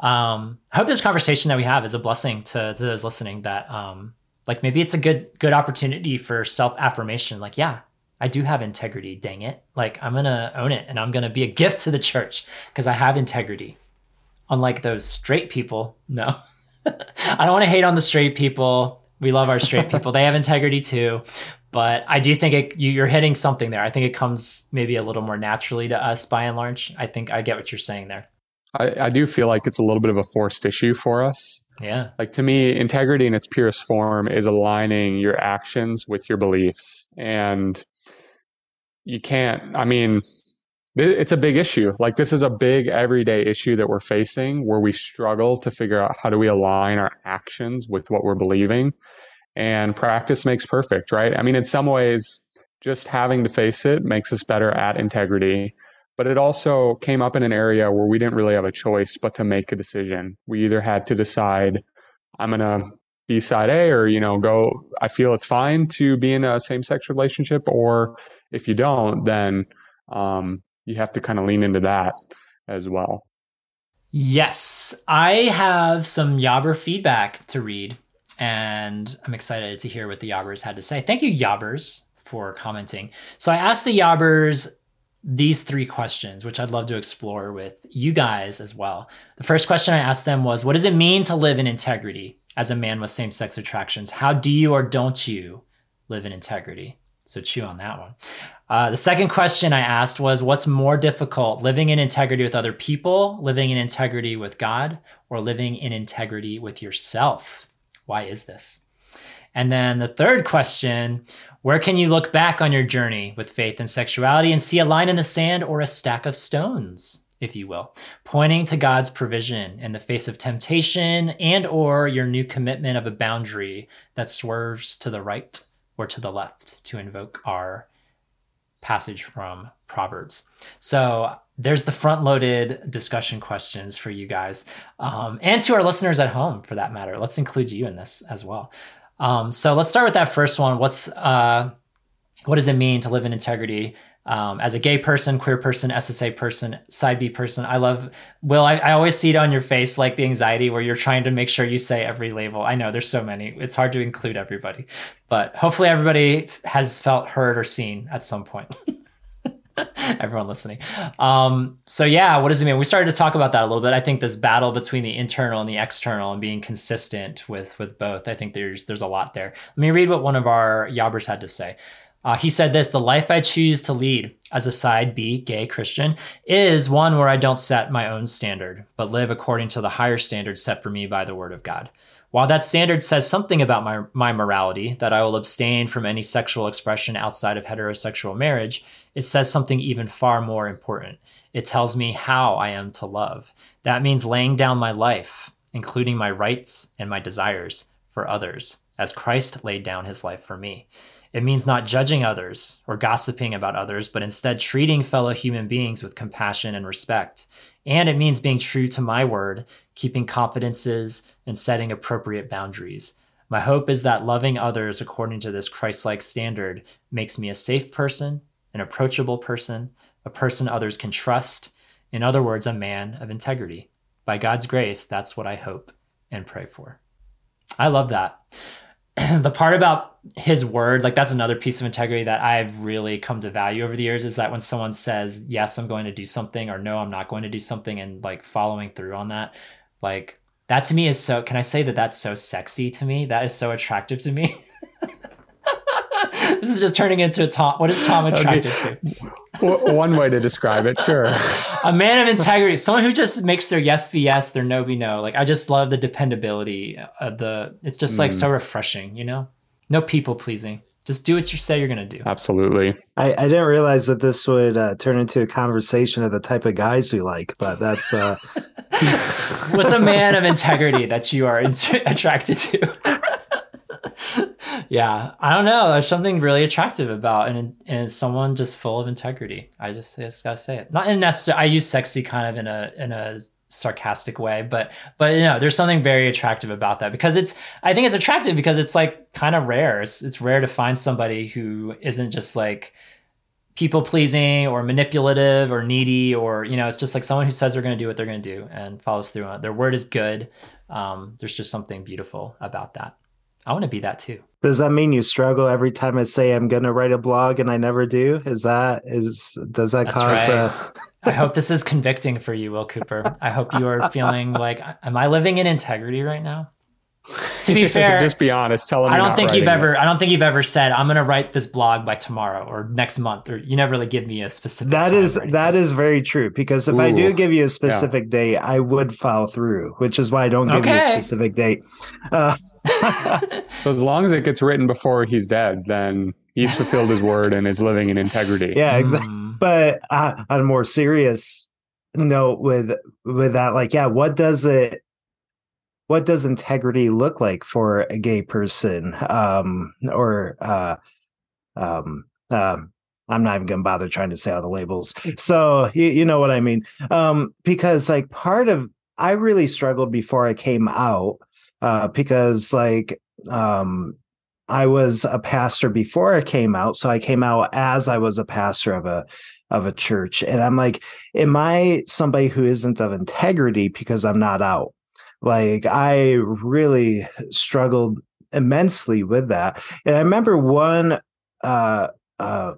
um, I hope this conversation that we have is a blessing to, to those listening. That um, like maybe it's a good good opportunity for self affirmation. Like, yeah, I do have integrity. Dang it! Like I'm gonna own it, and I'm gonna be a gift to the church because I have integrity unlike those straight people. No, I don't want to hate on the straight people. We love our straight people. They have integrity too. But I do think it, you, you're hitting something there. I think it comes maybe a little more naturally to us by and large. I think I get what you're saying there. I, I do feel like it's a little bit of a forced issue for us. Yeah. Like to me, integrity in its purest form is aligning your actions with your beliefs. And you can't, I mean, it's a big issue. Like this is a big everyday issue that we're facing where we struggle to figure out how do we align our actions with what we're believing. And practice makes perfect, right? I mean, in some ways, just having to face it makes us better at integrity. But it also came up in an area where we didn't really have a choice but to make a decision. We either had to decide, I'm going to be side A or, you know, go, I feel it's fine to be in a same sex relationship. Or if you don't, then um, you have to kind of lean into that as well. Yes, I have some Yobber feedback to read, and I'm excited to hear what the Yobbers had to say. Thank you, Yobbers, for commenting. So I asked the Yobbers these three questions, which I'd love to explore with you guys as well. The first question I asked them was What does it mean to live in integrity as a man with same sex attractions? How do you or don't you live in integrity? So chew on that one. Uh, the second question I asked was What's more difficult, living in integrity with other people, living in integrity with God, or living in integrity with yourself? Why is this? And then the third question Where can you look back on your journey with faith and sexuality and see a line in the sand or a stack of stones? if you will pointing to god's provision in the face of temptation and or your new commitment of a boundary that swerves to the right or to the left to invoke our passage from Proverbs. So there's the front loaded discussion questions for you guys um, and to our listeners at home for that matter. Let's include you in this as well. Um, so let's start with that first one. What's uh, what does it mean to live in integrity um, as a gay person, queer person, SSA person, side B person. I love Will. I, I always see it on your face, like the anxiety where you're trying to make sure you say every label. I know there's so many. It's hard to include everybody, but hopefully everybody has felt heard or seen at some point. Everyone listening. Um, so yeah, what does it mean? We started to talk about that a little bit. I think this battle between the internal and the external and being consistent with with both. I think there's there's a lot there. Let me read what one of our yobbers had to say. Uh, he said this The life I choose to lead as a side B gay Christian is one where I don't set my own standard, but live according to the higher standard set for me by the word of God. While that standard says something about my, my morality, that I will abstain from any sexual expression outside of heterosexual marriage, it says something even far more important. It tells me how I am to love. That means laying down my life, including my rights and my desires, for others, as Christ laid down his life for me. It means not judging others or gossiping about others, but instead treating fellow human beings with compassion and respect. And it means being true to my word, keeping confidences, and setting appropriate boundaries. My hope is that loving others according to this Christ like standard makes me a safe person, an approachable person, a person others can trust. In other words, a man of integrity. By God's grace, that's what I hope and pray for. I love that. the part about his word, like that's another piece of integrity that I've really come to value over the years is that when someone says, yes, I'm going to do something or no, I'm not going to do something and like following through on that, like that to me is so, can I say that that's so sexy to me? That is so attractive to me. this is just turning into a Tom. What is Tom attracted okay. to? One way to describe it, sure. a man of integrity, someone who just makes their yes be yes, their no be no. Like I just love the dependability. Of the it's just like mm. so refreshing, you know. No people pleasing. Just do what you say you're going to do. Absolutely. I, I didn't realize that this would uh, turn into a conversation of the type of guys we like, but that's. Uh... What's a man of integrity that you are attracted to? yeah, I don't know. There's something really attractive about and and someone just full of integrity. I just, I just gotta say it. Not necessarily. I use sexy kind of in a in a sarcastic way, but but you know, there's something very attractive about that because it's. I think it's attractive because it's like kind of rare. It's it's rare to find somebody who isn't just like people pleasing or manipulative or needy or you know it's just like someone who says they're going to do what they're going to do and follows through on it their word is good um, there's just something beautiful about that I want to be that too. Does that mean you struggle every time I say I'm going to write a blog and I never do? Is that is does that That's cause right. a I hope this is convicting for you, Will Cooper. I hope you are feeling like am I living in integrity right now? To be fair, just be honest. Tell him. I don't think you've ever. It. I don't think you've ever said I'm going to write this blog by tomorrow or next month, or you never really give me a specific. That is that is very true because if Ooh, I do give you a specific yeah. date, I would follow through, which is why I don't give okay. you a specific date. Uh, so as long as it gets written before he's dead, then he's fulfilled his word and is living in integrity. Yeah, exactly. Mm. But uh, on a more serious note, with with that, like, yeah, what does it? What does integrity look like for a gay person? Um, or uh, um, um, i'm not even gonna bother trying to say all the labels. So you, you know what i mean. Um, because like part of i really struggled before i came out uh, because like um, i was a pastor before i came out so i came out as i was a pastor of a of a church. And i'm like am i somebody who isn't of integrity because i'm not out like I really struggled immensely with that. And I remember one uh, uh,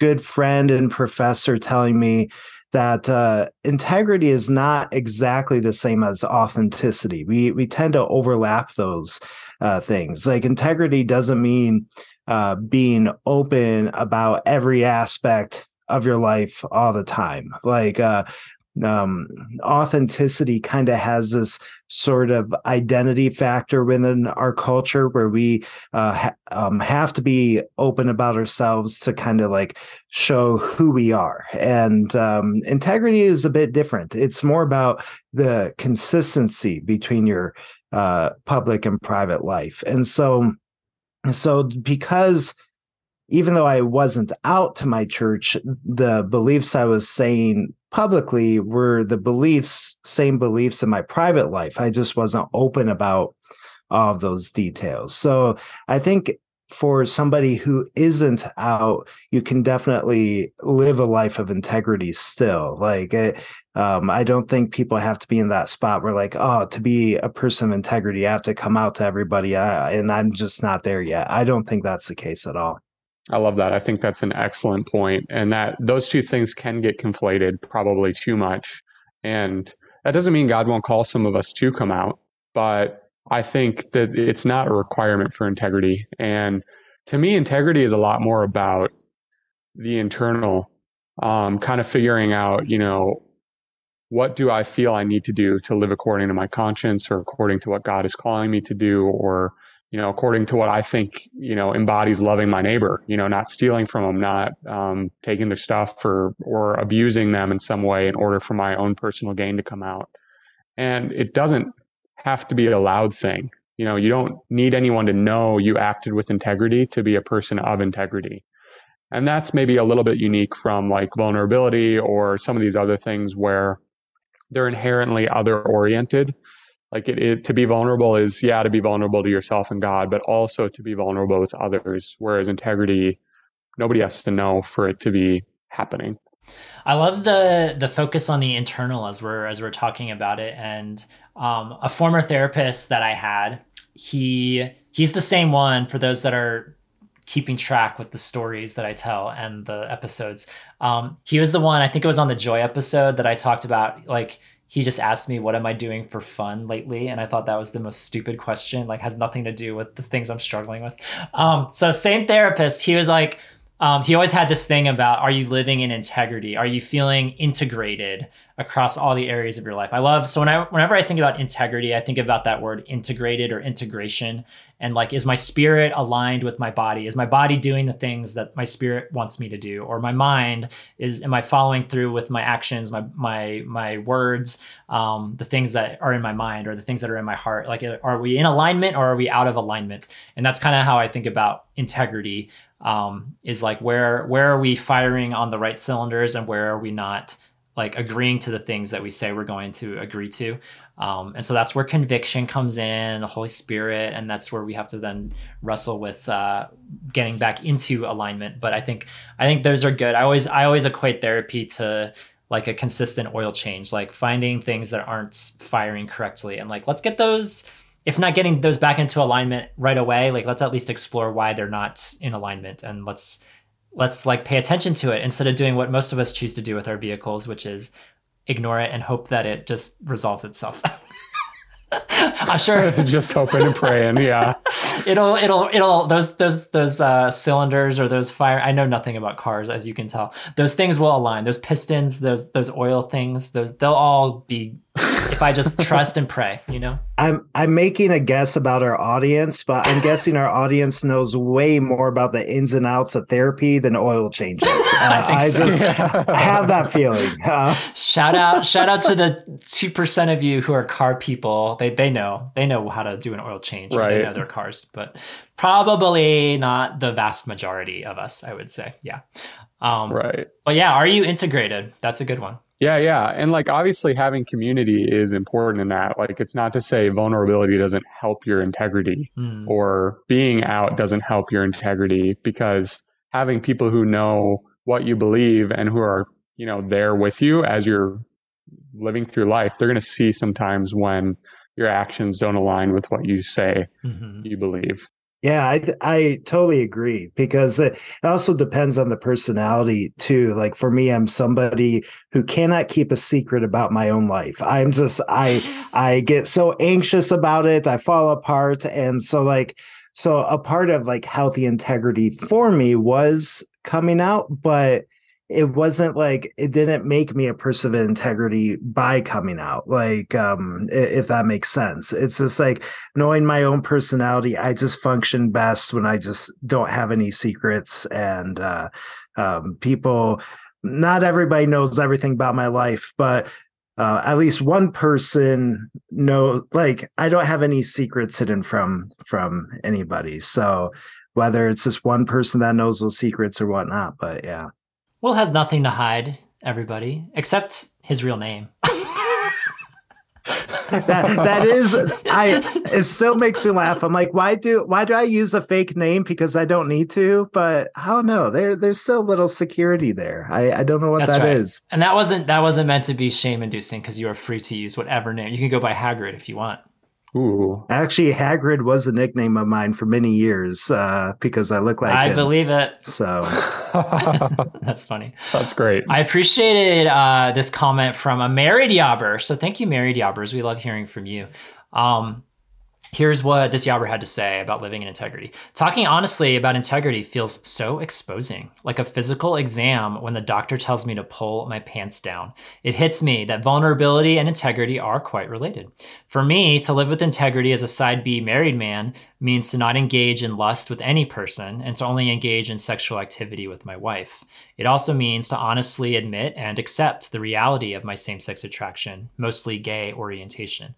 good friend and professor telling me that uh, integrity is not exactly the same as authenticity. We we tend to overlap those uh, things. Like integrity doesn't mean uh, being open about every aspect of your life all the time. Like uh, um, authenticity kind of has this sort of identity factor within our culture where we uh, ha- um, have to be open about ourselves to kind of like show who we are. And um, integrity is a bit different. It's more about the consistency between your uh, public and private life. And so, so because even though I wasn't out to my church, the beliefs I was saying publicly were the beliefs, same beliefs in my private life. I just wasn't open about all of those details. So I think for somebody who isn't out, you can definitely live a life of integrity still. Like, it, um, I don't think people have to be in that spot where, like, oh, to be a person of integrity, I have to come out to everybody. And I'm just not there yet. I don't think that's the case at all. I love that. I think that's an excellent point, and that those two things can get conflated probably too much. And that doesn't mean God won't call some of us to come out, but I think that it's not a requirement for integrity. And to me, integrity is a lot more about the internal, um, kind of figuring out, you know, what do I feel I need to do to live according to my conscience or according to what God is calling me to do, or you know, according to what I think, you know, embodies loving my neighbor, you know, not stealing from them, not um, taking their stuff or, or abusing them in some way in order for my own personal gain to come out. And it doesn't have to be a loud thing. You know, you don't need anyone to know you acted with integrity to be a person of integrity. And that's maybe a little bit unique from like vulnerability or some of these other things where they're inherently other oriented like it, it, to be vulnerable is yeah to be vulnerable to yourself and god but also to be vulnerable with others whereas integrity nobody has to know for it to be happening i love the the focus on the internal as we're as we're talking about it and um, a former therapist that i had he he's the same one for those that are keeping track with the stories that I tell and the episodes. Um, he was the one I think it was on the Joy episode that I talked about like he just asked me what am i doing for fun lately? And i thought that was the most stupid question like has nothing to do with the things i'm struggling with. Um, so same therapist he was like um, he always had this thing about are you living in integrity? Are you feeling integrated across all the areas of your life? I love so when I, whenever i think about integrity i think about that word integrated or integration. And like is my spirit aligned with my body? Is my body doing the things that my spirit wants me to do? Or my mind is am i following through with my actions my my my words um, the things that are in my mind or the things that are in my heart? Like are we in alignment or are we out of alignment? And that's kind of how i think about integrity um, is like where where are we firing on the right cylinders and where are we not like agreeing to the things that we say we're going to agree to? Um, and so that's where conviction comes in the holy spirit and that's where we have to then wrestle with uh, getting back into alignment. But i think i think those are good. I always i always equate therapy to like a consistent oil change like finding things that aren't firing correctly. And like let's get those if not getting those back into alignment right away, like let's at least explore why they're not in alignment and let's let's like pay attention to it instead of doing what most of us choose to do with our vehicles, which is ignore it and hope that it just resolves itself. I'm sure. Just hoping and praying. Yeah. it'll it'll it'll those those those uh, cylinders or those fire. I know nothing about cars, as you can tell. Those things will align. Those pistons, those those oil things, those they'll all be if I just trust and pray, you know? I'm I'm making a guess about our audience, but I'm guessing our audience knows way more about the ins and outs of therapy than oil changes. Uh, I, I so. just have that feeling. Uh, shout out, shout out to the two percent of you who are car people. They they know they know how to do an oil change. Right. They know their cars, but probably not the vast majority of us. I would say, yeah. Um, right. But yeah, are you integrated? That's a good one. Yeah, yeah. And like obviously having community is important in that. Like it's not to say vulnerability doesn't help your integrity mm. or being out doesn't help your integrity because having people who know what you believe and who are, you know, there with you as you're living through life, they're going to see sometimes when your actions don't align with what you say mm-hmm. you believe. Yeah, I I totally agree because it also depends on the personality too. Like for me, I'm somebody who cannot keep a secret about my own life. I'm just I I get so anxious about it. I fall apart and so like so a part of like healthy integrity for me was coming out, but it wasn't like it didn't make me a person of integrity by coming out like um if that makes sense. It's just like knowing my own personality i just function best when i just don't have any secrets and uh um people not everybody knows everything about my life but uh, at least one person know like i don't have any secrets hidden from from anybody. So whether it's just one person that knows those secrets or whatnot but yeah Will has nothing to hide, everybody, except his real name. that that is I it still makes me laugh. I'm like, why do why do I use a fake name? Because I don't need to, but I don't know. There there's still little security there. I, I don't know what That's that right. is. And that wasn't that wasn't meant to be shame inducing because you are free to use whatever name. You can go by Hagrid if you want. Ooh. Actually, Hagrid was a nickname of mine for many years uh, because I look like I him. believe it. So that's funny. That's great. I appreciated uh, this comment from a married yobber. So thank you, married yobbers. We love hearing from you. Um, Here's what this Yobber had to say about living in integrity. Talking honestly about integrity feels so exposing, like a physical exam when the doctor tells me to pull my pants down. It hits me that vulnerability and integrity are quite related. For me, to live with integrity as a side B married man means to not engage in lust with any person and to only engage in sexual activity with my wife. It also means to honestly admit and accept the reality of my same sex attraction, mostly gay orientation.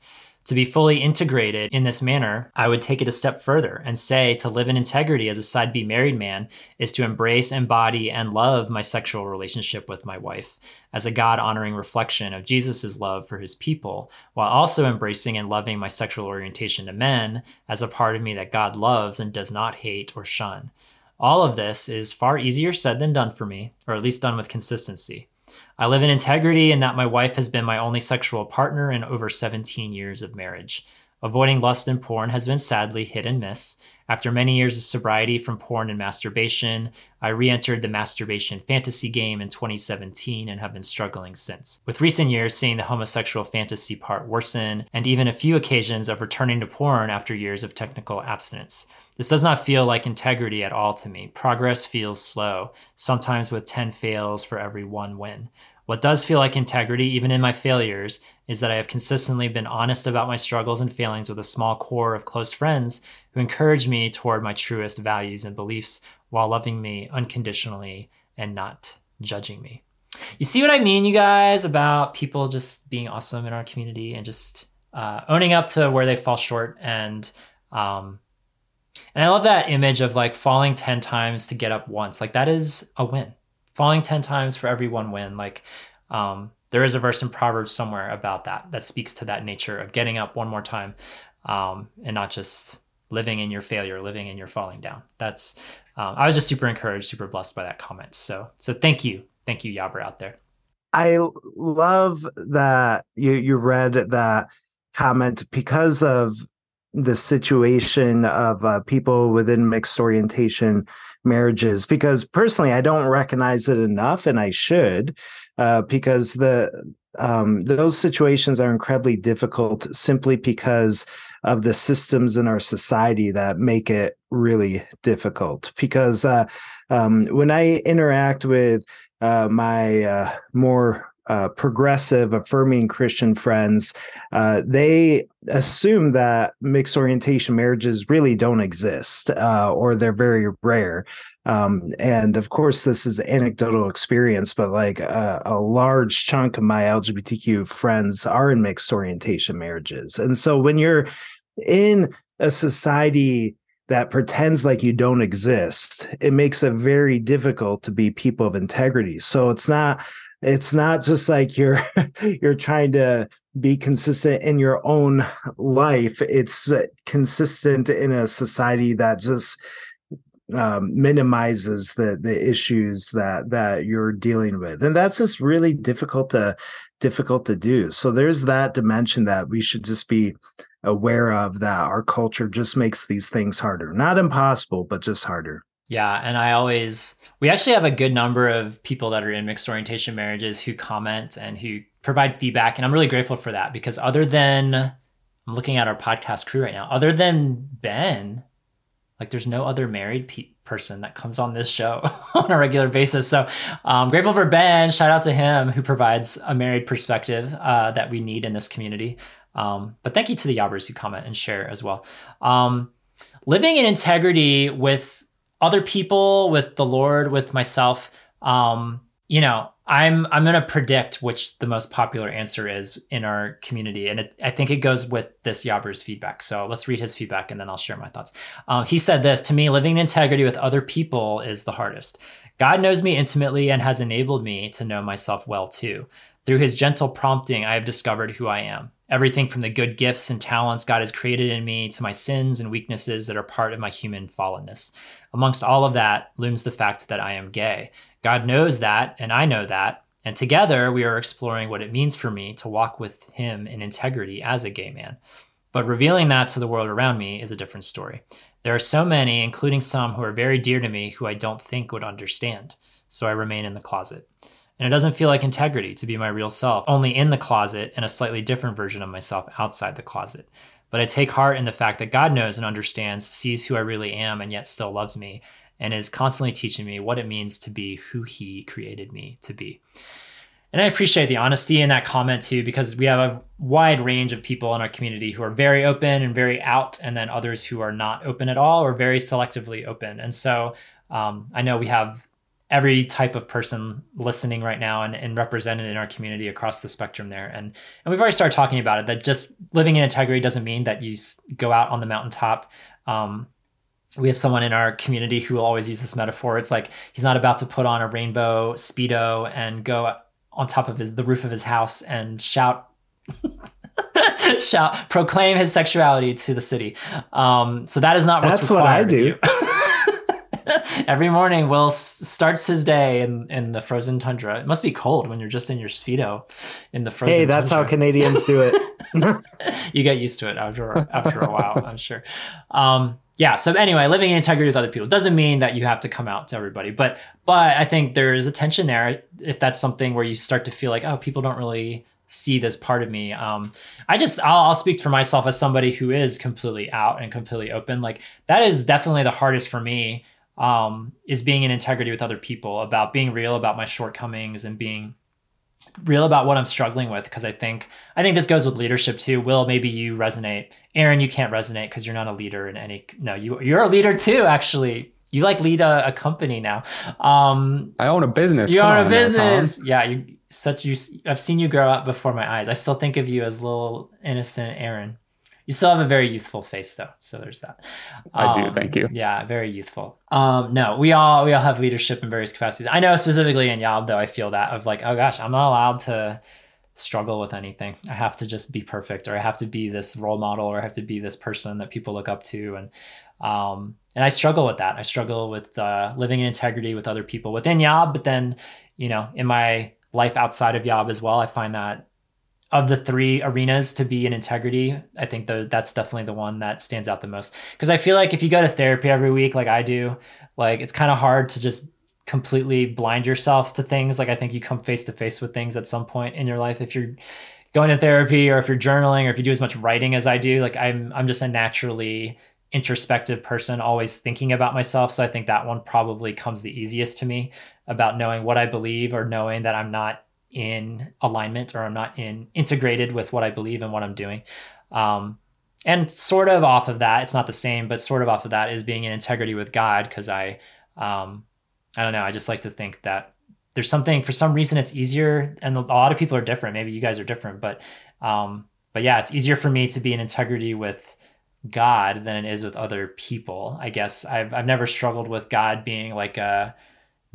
To be fully integrated in this manner, I would take it a step further and say to live in integrity as a side B married man is to embrace, embody, and love my sexual relationship with my wife as a God honoring reflection of Jesus' love for his people, while also embracing and loving my sexual orientation to men as a part of me that God loves and does not hate or shun. All of this is far easier said than done for me, or at least done with consistency. I live in integrity in that my wife has been my only sexual partner in over 17 years of marriage. Avoiding lust and porn has been sadly hit and miss. After many years of sobriety from porn and masturbation, I re entered the masturbation fantasy game in 2017 and have been struggling since. With recent years seeing the homosexual fantasy part worsen, and even a few occasions of returning to porn after years of technical abstinence. This does not feel like integrity at all to me. Progress feels slow, sometimes with 10 fails for every one win. What does feel like integrity, even in my failures, is that I have consistently been honest about my struggles and failings with a small core of close friends encourage me toward my truest values and beliefs while loving me unconditionally and not judging me. You see what I mean, you guys, about people just being awesome in our community and just uh, owning up to where they fall short and um, and I love that image of like falling 10 times to get up once. Like that is a win falling 10 times for every one win. Like, um, there is a verse in Proverbs somewhere about that that speaks to that nature of getting up one more time um, and not just living in your failure, living in your falling down. That's um, I was just super encouraged, super blessed by that comment. So so thank you, thank you, Yobber out there. I love that you you read that comment because of the situation of uh, people within mixed orientation marriages because personally I don't recognize it enough and I should uh, because the um, those situations are incredibly difficult simply because of the systems in our society that make it really difficult because uh, um, when I interact with uh, my uh, more uh, progressive, affirming Christian friends, uh, they assume that mixed orientation marriages really don't exist uh, or they're very rare. Um, and of course, this is anecdotal experience, but like uh, a large chunk of my LGBTQ friends are in mixed orientation marriages. And so when you're in a society that pretends like you don't exist, it makes it very difficult to be people of integrity. So it's not it's not just like you're you're trying to be consistent in your own life it's consistent in a society that just um, minimizes the the issues that that you're dealing with. And that's just really difficult to difficult to do. So there's that dimension that we should just be aware of that our culture just makes these things harder. Not impossible but just harder. Yeah, and I always we actually have a good number of people that are in mixed orientation marriages who comment and who provide feedback and I'm really grateful for that because other than I'm looking at our podcast crew right now, other than Ben, like there's no other married pe- person that comes on this show on a regular basis. So I'm um, grateful for Ben. Shout out to him who provides a married perspective uh, that we need in this community. Um, but thank you to the Yobbers who comment and share as well. Um, living in integrity with other people, with the Lord, with myself, um, you know, I'm I'm going to predict which the most popular answer is in our community, and it, I think it goes with this Yobber's feedback. So let's read his feedback, and then I'll share my thoughts. Um, he said this to me: living in integrity with other people is the hardest. God knows me intimately and has enabled me to know myself well too. Through His gentle prompting, I have discovered who I am. Everything from the good gifts and talents God has created in me to my sins and weaknesses that are part of my human fallenness. Amongst all of that looms the fact that I am gay. God knows that, and I know that. And together we are exploring what it means for me to walk with Him in integrity as a gay man. But revealing that to the world around me is a different story. There are so many, including some who are very dear to me, who I don't think would understand. So I remain in the closet. And it doesn't feel like integrity to be my real self, only in the closet and a slightly different version of myself outside the closet. But I take heart in the fact that God knows and understands, sees who I really am, and yet still loves me, and is constantly teaching me what it means to be who He created me to be. And I appreciate the honesty in that comment too, because we have a wide range of people in our community who are very open and very out, and then others who are not open at all or very selectively open. And so um, I know we have every type of person listening right now and, and represented in our community across the spectrum there. And and we've already started talking about it that just living in integrity doesn't mean that you go out on the mountaintop. Um, we have someone in our community who will always use this metaphor. It's like he's not about to put on a rainbow speedo and go on top of his the roof of his house and shout shout proclaim his sexuality to the city. Um, so that is not what's That's what I do. Every morning, Will s- starts his day in, in the frozen tundra. It must be cold when you're just in your speedo in the frozen. Tundra. Hey, that's how. Canadians do it. you get used to it after after a while, I'm sure. Um, yeah. So anyway, living in integrity with other people doesn't mean that you have to come out to everybody, but but I think there is a tension there if that's something where you start to feel like oh people don't really see this part of me. Um, I just I'll, I'll speak for myself as somebody who is completely out and completely open. Like that is definitely the hardest for me. Um, is being in integrity with other people about being real about my shortcomings and being real about what I'm struggling with because I think I think this goes with leadership too. Will maybe you resonate? Aaron, you can't resonate because you're not a leader in any. No, you you're a leader too. Actually, you like lead a, a company now. Um, I own a business. you Come own a on now, business. yeah, you such you. I've seen you grow up before my eyes. I still think of you as little innocent Aaron. You still have a very youthful face though, so there's that. I do, Um, thank you. Yeah, very youthful. Um, no, we all we all have leadership in various capacities. I know specifically in Yob though, I feel that of like, oh gosh, I'm not allowed to struggle with anything. I have to just be perfect, or I have to be this role model, or I have to be this person that people look up to, and um, and I struggle with that. I struggle with uh, living in integrity with other people within Yob, but then you know, in my life outside of Yob as well, I find that of the three arenas to be in integrity, I think the, that's definitely the one that stands out the most. Because I feel like if you go to therapy every week, like I do, like it's kind of hard to just completely blind yourself to things. Like I think you come face to face with things at some point in your life if you're going to therapy or if you're journaling or if you do as much writing as I do. Like I'm I'm just a naturally introspective person, always thinking about myself. So I think that one probably comes the easiest to me about knowing what I believe or knowing that I'm not in alignment or I'm not in integrated with what I believe and what I'm doing. Um, and sort of off of that, it's not the same, but sort of off of that is being in integrity with God because I, um, I don't know, I just like to think that there's something for some reason it's easier, and a lot of people are different. Maybe you guys are different, but um, but yeah, it's easier for me to be in integrity with God than it is with other people. I guess I've I've never struggled with God being like a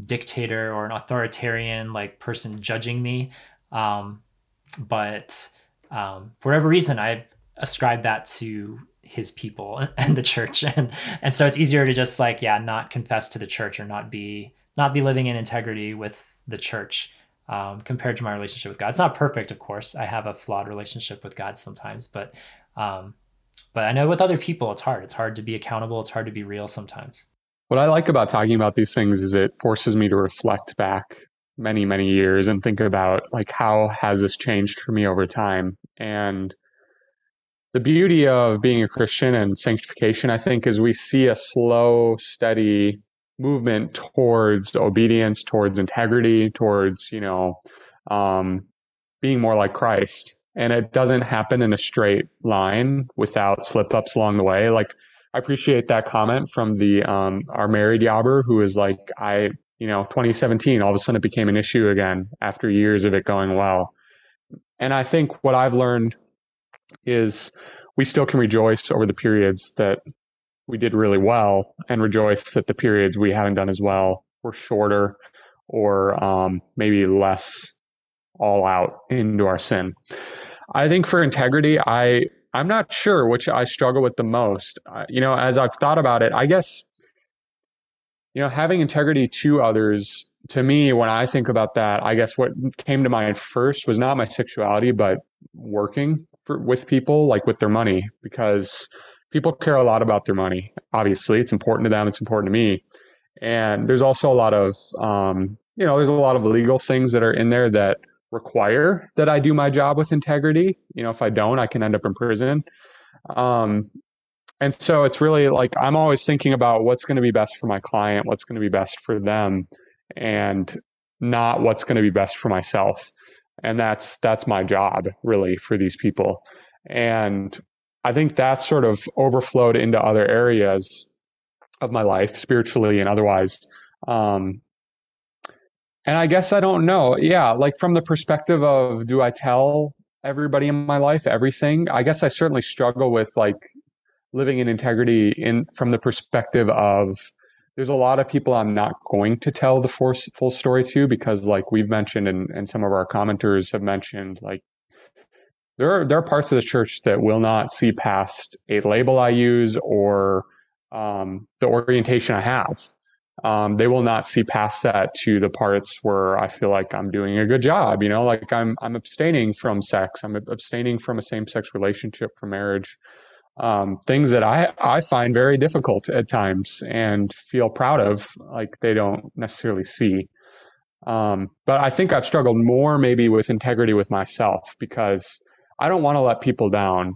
dictator or an authoritarian like person judging me. Um, but um, for whatever reason, I've ascribed that to his people and the church, and and so it's easier to just like yeah, not confess to the church or not be not be living in integrity with the church um, compared to my relationship with God. It's not perfect, of course. I have a flawed relationship with God sometimes, but um, but I know with other people, it's hard. It's hard to be accountable. It's hard to be real sometimes. What I like about talking about these things is it forces me to reflect back many, many years and think about like how has this changed for me over time. And the beauty of being a Christian and sanctification, I think, is we see a slow, steady movement towards obedience, towards integrity, towards, you know, um, being more like Christ. And it doesn't happen in a straight line without slip ups along the way. Like, I appreciate that comment from the um, our married yobber who is like, I, you know, 2017, all of a sudden it became an issue again after years of it going well. And I think what I've learned is we still can rejoice over the periods that we did really well and rejoice that the periods we haven't done as well were shorter or um, maybe less all out into our sin. I think for integrity, I I'm not sure which I struggle with the most. Uh, you know, as I've thought about it, I guess you know having integrity to others to me when I think about that, I guess what came to mind first was not my sexuality, but working for, with people like with their money because people care a lot about their money. Obviously, it's important to them. It's important to me. And there's also a lot of, um, you know, there's a lot of legal things that are in there that require that I do my job with integrity. You know, if I don't, I can end up in prison. Um, and so it's really like I'm always thinking about what's going to be best for my client, what's going to be best for them, and not what's going to be best for myself. And that's that's my job really for these people. And I think that sort of overflowed into other areas of my life, spiritually and otherwise. Um, and I guess I don't know. Yeah, like from the perspective of do I tell everybody in my life everything? I guess I certainly struggle with like living in integrity in from the perspective of there's a lot of people I'm not going to tell the full, story to because like we've mentioned and, and some of our commenters have mentioned like there are there are parts of the church that will not see past a label I use or um, the orientation I have. Um, they will not see past that to the parts where I feel like I'm doing a good job. You know, like I'm I'm abstaining from sex, I'm abstaining from a same sex relationship, from marriage, um, things that I I find very difficult at times and feel proud of. Like they don't necessarily see. Um, but I think I've struggled more maybe with integrity with myself because I don't want to let people down.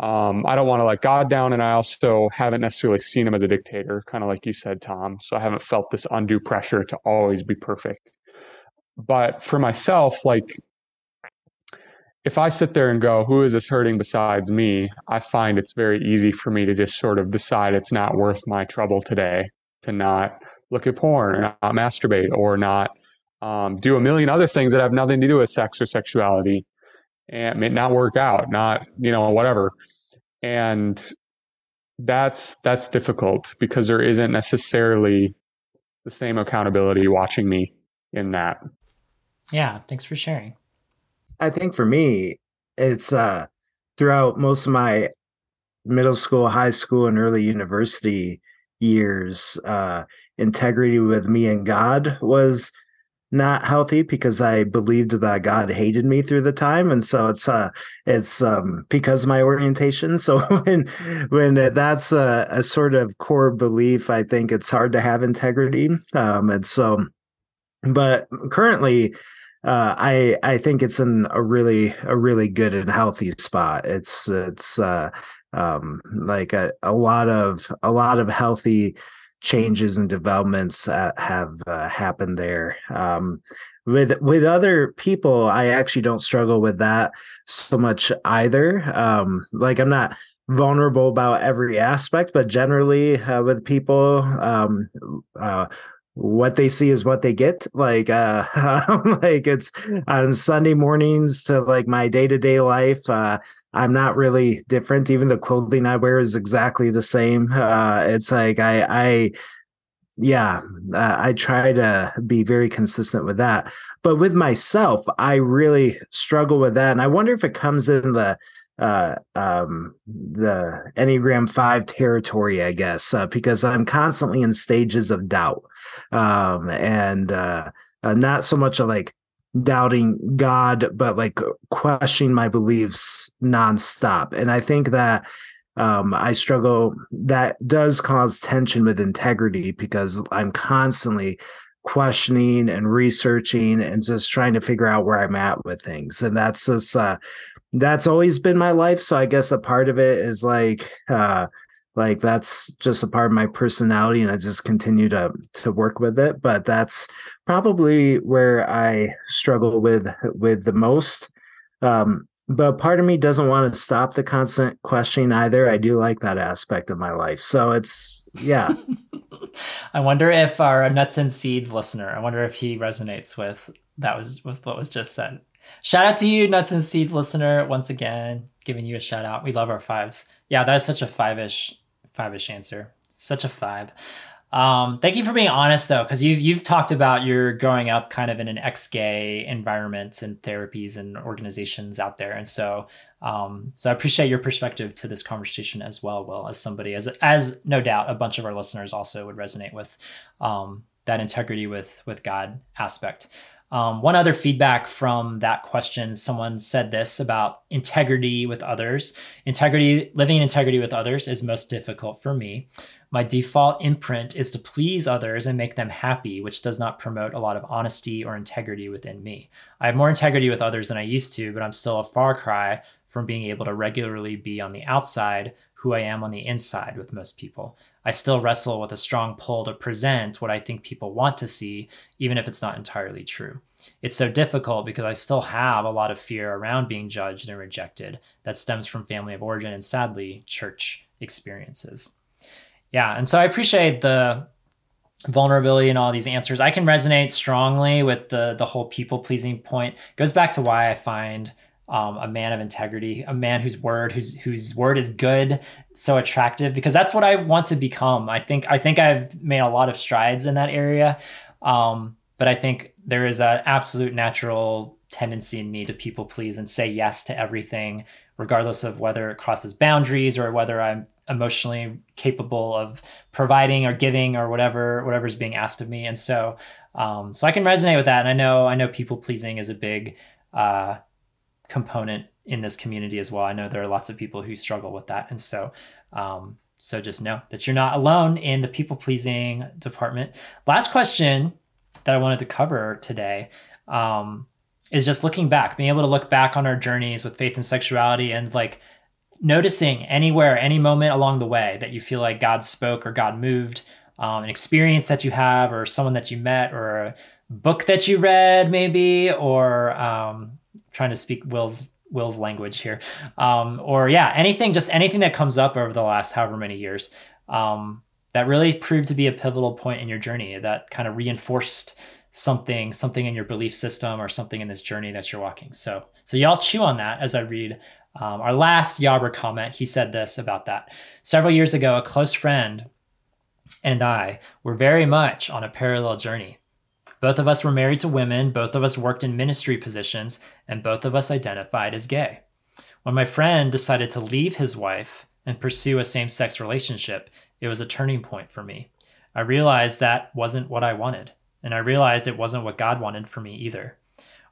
Um, I don't want to let God down, and I also haven't necessarily seen him as a dictator, kind of like you said, Tom. So I haven't felt this undue pressure to always be perfect. But for myself, like if I sit there and go, who is this hurting besides me? I find it's very easy for me to just sort of decide it's not worth my trouble today to not look at porn or not masturbate or not um, do a million other things that have nothing to do with sex or sexuality and may not work out, not, you know, whatever. And that's that's difficult because there isn't necessarily the same accountability watching me in that. Yeah, thanks for sharing. I think for me, it's uh throughout most of my middle school, high school, and early university years, uh integrity with me and God was not healthy because I believed that God hated me through the time, and so it's uh it's um because my orientation. So when when that's a, a sort of core belief, I think it's hard to have integrity. Um, and so, but currently. Uh, I I think it's in a really a really good and healthy spot. It's it's uh, um, like a, a lot of a lot of healthy changes and developments uh, have uh, happened there. Um, with with other people, I actually don't struggle with that so much either. Um, like I'm not vulnerable about every aspect, but generally uh, with people, um, uh, what they see is what they get. Like, uh, like it's on Sunday mornings to like my day to day life. Uh, I'm not really different. Even the clothing I wear is exactly the same. Uh, it's like I, I, yeah, uh, I try to be very consistent with that. But with myself, I really struggle with that, and I wonder if it comes in the uh, um, the Enneagram Five territory, I guess, uh, because I'm constantly in stages of doubt, um, and uh, uh, not so much of like doubting God, but like questioning my beliefs nonstop. And I think that um, I struggle, that does cause tension with integrity because I'm constantly questioning and researching and just trying to figure out where I'm at with things. And that's just, uh, that's always been my life. So I guess a part of it is like, uh, like that's just a part of my personality and i just continue to to work with it but that's probably where i struggle with with the most. Um but part of me doesn't want to stop the constant questioning either. I do like that aspect of my life. So it's yeah. I wonder if our nuts and seeds listener i wonder if he resonates with that was with what was just said. Shout out to you nuts and seeds listener once again giving you a shout out. We love our fives. Yeah that is such a five-ish five-ish answer. Such a five. Um, thank you for being honest though, because you've you've talked about your growing up kind of in an ex-gay environment and therapies and organizations out there, and so um, so I appreciate your perspective to this conversation as well, Will, as somebody as as no doubt a bunch of our listeners also would resonate with um, that integrity with with God aspect. Um, one other feedback from that question someone said this about integrity with others. Integrity, living in integrity with others is most difficult for me. My default imprint is to please others and make them happy, which does not promote a lot of honesty or integrity within me. I have more integrity with others than I used to, but I'm still a far cry from being able to regularly be on the outside who I am on the inside with most people. I still wrestle with a strong pull to present what I think people want to see, even if it's not entirely true. It's so difficult because I still have a lot of fear around being judged and rejected that stems from family of origin and sadly, church experiences. Yeah, and so I appreciate the vulnerability and all these answers. I can resonate strongly with the the whole people pleasing point. It goes back to why I find um, a man of integrity, a man whose word, whose whose word is good, so attractive, because that's what I want to become. I think I think I've made a lot of strides in that area, um, but I think there is an absolute natural tendency in me to people please and say yes to everything, regardless of whether it crosses boundaries or whether I'm emotionally capable of providing or giving or whatever whatever's being asked of me. And so um, so I can resonate with that. And I know I know people pleasing is a big uh, component in this community as well. I know there are lots of people who struggle with that. And so um, so just know that you're not alone in the people pleasing department. Last question that I wanted to cover today um, is just looking back, being able to look back on our journeys with faith and sexuality and like noticing anywhere, any moment along the way that you feel like God spoke or God moved, um, an experience that you have, or someone that you met, or a book that you read, maybe, or um, trying to speak Will's Will's language here, um, or yeah, anything, just anything that comes up over the last however many years um, that really proved to be a pivotal point in your journey that kind of reinforced something something in your belief system or something in this journey that you're walking so so y'all chew on that as i read um, our last Yobber comment, he said this about that. Several years ago, a close friend and I were very much on a parallel journey. Both of us were married to women, both of us worked in ministry positions, and both of us identified as gay. When my friend decided to leave his wife and pursue a same sex relationship, it was a turning point for me. I realized that wasn't what I wanted, and I realized it wasn't what God wanted for me either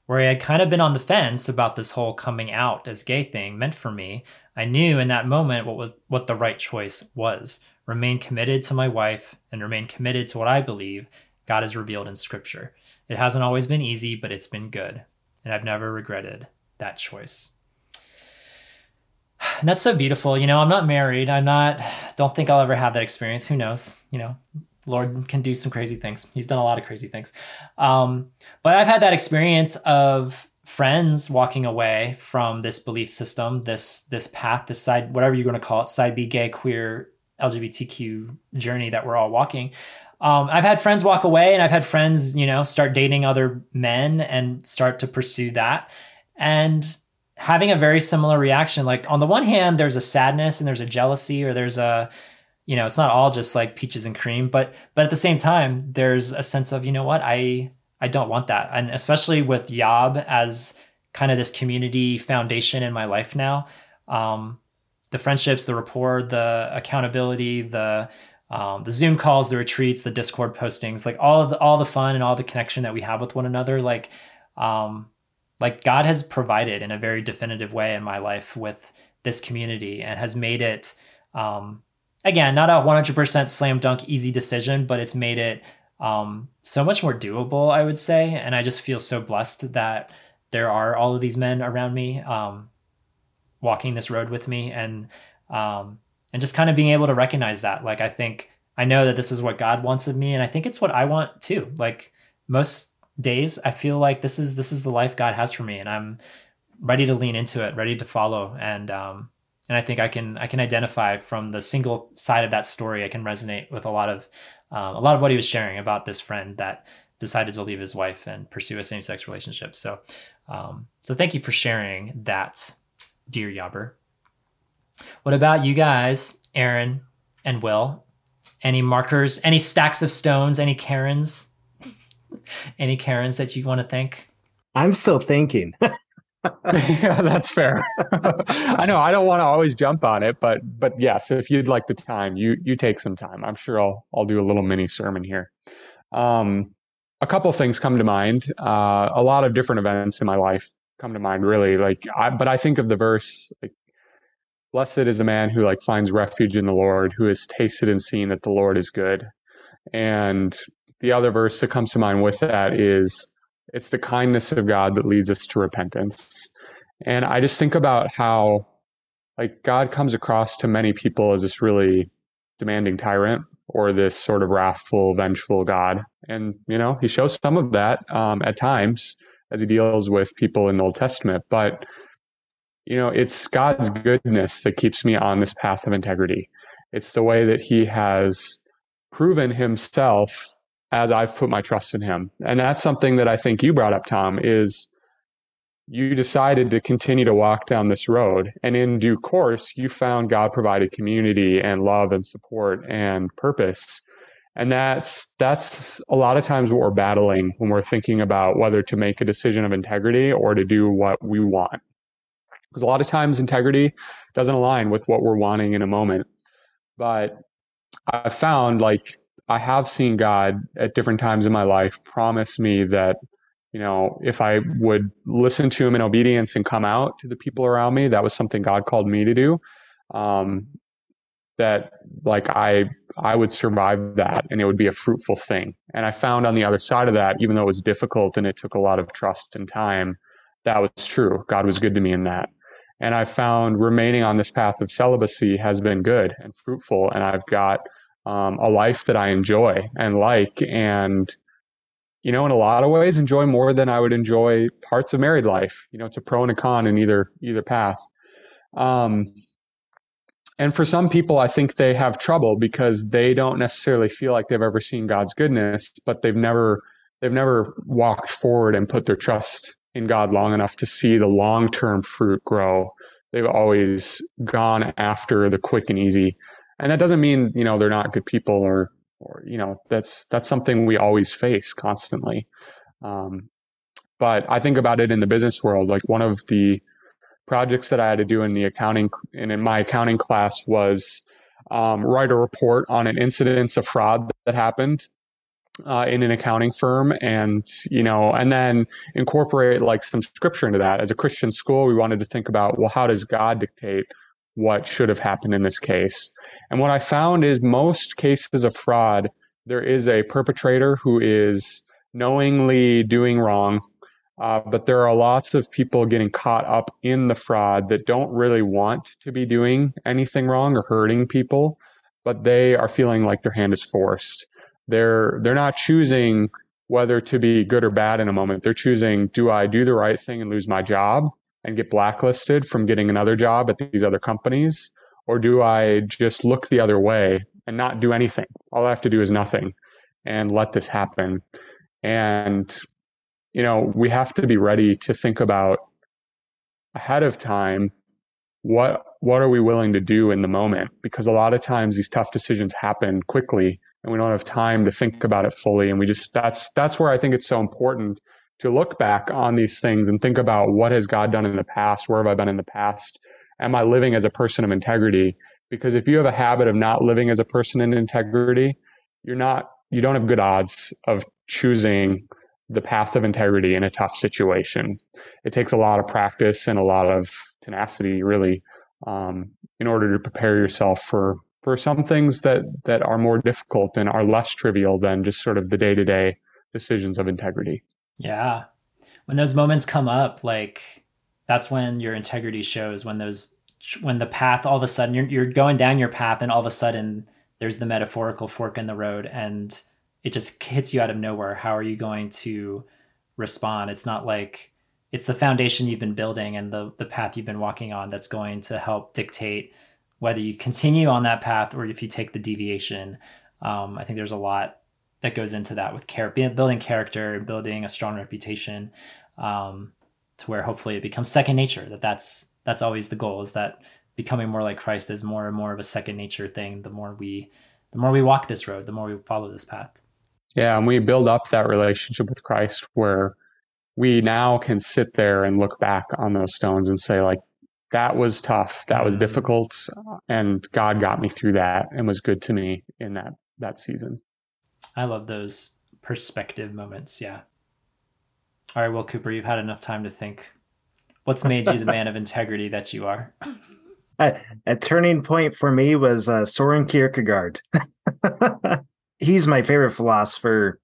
where I had kind of been on the fence about this whole coming out as gay thing meant for me, I knew in that moment what was what the right choice was. Remain committed to my wife and remain committed to what I believe God has revealed in scripture. It hasn't always been easy, but it's been good. And I've never regretted that choice. And that's so beautiful. You know, I'm not married. I'm not, don't think I'll ever have that experience. Who knows? You know, Lord can do some crazy things. He's done a lot of crazy things. Um, but I've had that experience of friends walking away from this belief system, this this path, this side, whatever you're going to call it, side B, gay, queer, LGBTQ journey that we're all walking. Um, I've had friends walk away, and I've had friends, you know, start dating other men and start to pursue that, and having a very similar reaction. Like on the one hand, there's a sadness and there's a jealousy, or there's a you know, it's not all just like peaches and cream, but but at the same time, there's a sense of, you know what, I I don't want that. And especially with Yob as kind of this community foundation in my life now. Um, the friendships, the rapport, the accountability, the um, the Zoom calls, the retreats, the Discord postings, like all of the all the fun and all the connection that we have with one another, like um, like God has provided in a very definitive way in my life with this community and has made it um, again, not a 100% slam dunk easy decision, but it's made it um, so much more doable, I would say. And I just feel so blessed that there are all of these men around me um, walking this road with me and um, and just kind of being able to recognize that. Like, I think I know that this is what God wants of me, and I think it's what I want too. Like most days, I feel like this is this is the life God has for me, and I'm ready to lean into it, ready to follow, and um, and I think I can I can identify from the single side of that story. I can resonate with a lot of um, a lot of what he was sharing about this friend that decided to leave his wife and pursue a same sex relationship. So, um, so thank you for sharing that, dear Yobber. What about you guys, Aaron and Will? Any markers? Any stacks of stones? Any Karens? any Karens that you want to thank? I'm still thinking. yeah, that's fair. I know I don't want to always jump on it, but but yes, if you'd like the time, you you take some time. I'm sure I'll I'll do a little mini sermon here. Um, a couple things come to mind. Uh, a lot of different events in my life come to mind, really. Like, I, but I think of the verse like, "Blessed is the man who like finds refuge in the Lord, who has tasted and seen that the Lord is good." And the other verse that comes to mind with that is it's the kindness of God that leads us to repentance. And I just think about how like God comes across to many people as this really demanding tyrant or this sort of wrathful, vengeful God. And, you know, he shows some of that um, at times as he deals with people in the Old Testament. But, you know, it's God's goodness that keeps me on this path of integrity. It's the way that he has proven himself as I've put my trust in him. And that's something that I think you brought up, Tom, is you decided to continue to walk down this road. And in due course, you found God provided community and love and support and purpose. And that's that's a lot of times what we're battling when we're thinking about whether to make a decision of integrity or to do what we want. Because a lot of times integrity doesn't align with what we're wanting in a moment. But I found like I have seen God at different times in my life promise me that, you know, if I would listen to him in obedience and come out to the people around me, that was something God called me to do. Um, that like I I would survive that and it would be a fruitful thing. And I found on the other side of that, even though it was difficult and it took a lot of trust and time, that was true. God was good to me in that. And I found remaining on this path of celibacy has been good and fruitful. And I've got um, a life that I enjoy and like. And, you know, in a lot of ways, enjoy more than I would enjoy parts of married life. You know, it's a pro and a con in either either path. Um, and for some people, I think they have trouble because they don't necessarily feel like they've ever seen God's goodness, but they've never they've never walked forward and put their trust in God long enough to see the long term fruit grow. They've always gone after the quick and easy. And that doesn't mean, you know, they're not good people or, or, you know, that's, that's something we always face constantly. Um, but I think about it in the business world. Like one of the projects that I had to do in the accounting and in my accounting class was um, write a report on an incidence of fraud that happened uh, in an accounting firm and you know and then incorporate like some scripture into that. As a christian school we wanted to think about well how does god dictate what should have happened in this case? And what i found is most cases of fraud there is a perpetrator who is knowingly doing wrong uh, but there are lots of people getting caught up in the fraud that don't really want to be doing anything wrong or hurting people but they are feeling like their hand is forced they're they're not choosing whether to be good or bad in a moment. They're choosing do I do the right thing and lose my job and get blacklisted from getting another job at these other companies or do I just look the other way and not do anything? All I have to do is nothing and let this happen. And you know, we have to be ready to think about ahead of time what what are we willing to do in the moment because a lot of times these tough decisions happen quickly and we don't have time to think about it fully. And we just that's that's where i think it's so important to look back on these things and think about what has god done in the past? Where have i been in the past? Am i living as a person of integrity? Because if you have a habit of not living as a person in integrity you're not you don't have good odds of choosing the path of integrity in a tough situation. It takes a lot of practice and a lot of tenacity really um, in order to prepare yourself for for some things that that are more difficult and are less trivial than just sort of the day-to-day decisions of integrity. Yeah. When those moments come up like that's when your integrity shows when those when the path all of a sudden you're, you're going down your path and all of a sudden there's the metaphorical fork in the road and it just hits you out of nowhere. How are you going to respond? It's not like it's the foundation you've been building and the the path you've been walking on that's going to help dictate whether you continue on that path or if you take the deviation. Um, I think there's a lot that goes into that with care, building character building a strong reputation um, to where hopefully it becomes second nature. That that's that's always the goal is that becoming more like Christ is more and more of a second nature thing. The more we the more we walk this road, the more we follow this path. Yeah, and we build up that relationship with Christ where we now can sit there and look back on those stones and say like that was tough. That was mm-hmm. difficult. And God got me through that and was good to me in that, that season. I love those perspective moments. Yeah. All right. Well, Cooper, you've had enough time to think. What's made you the man of integrity that you are? A, a turning point for me was uh, Soren Kierkegaard. He's my favorite philosopher,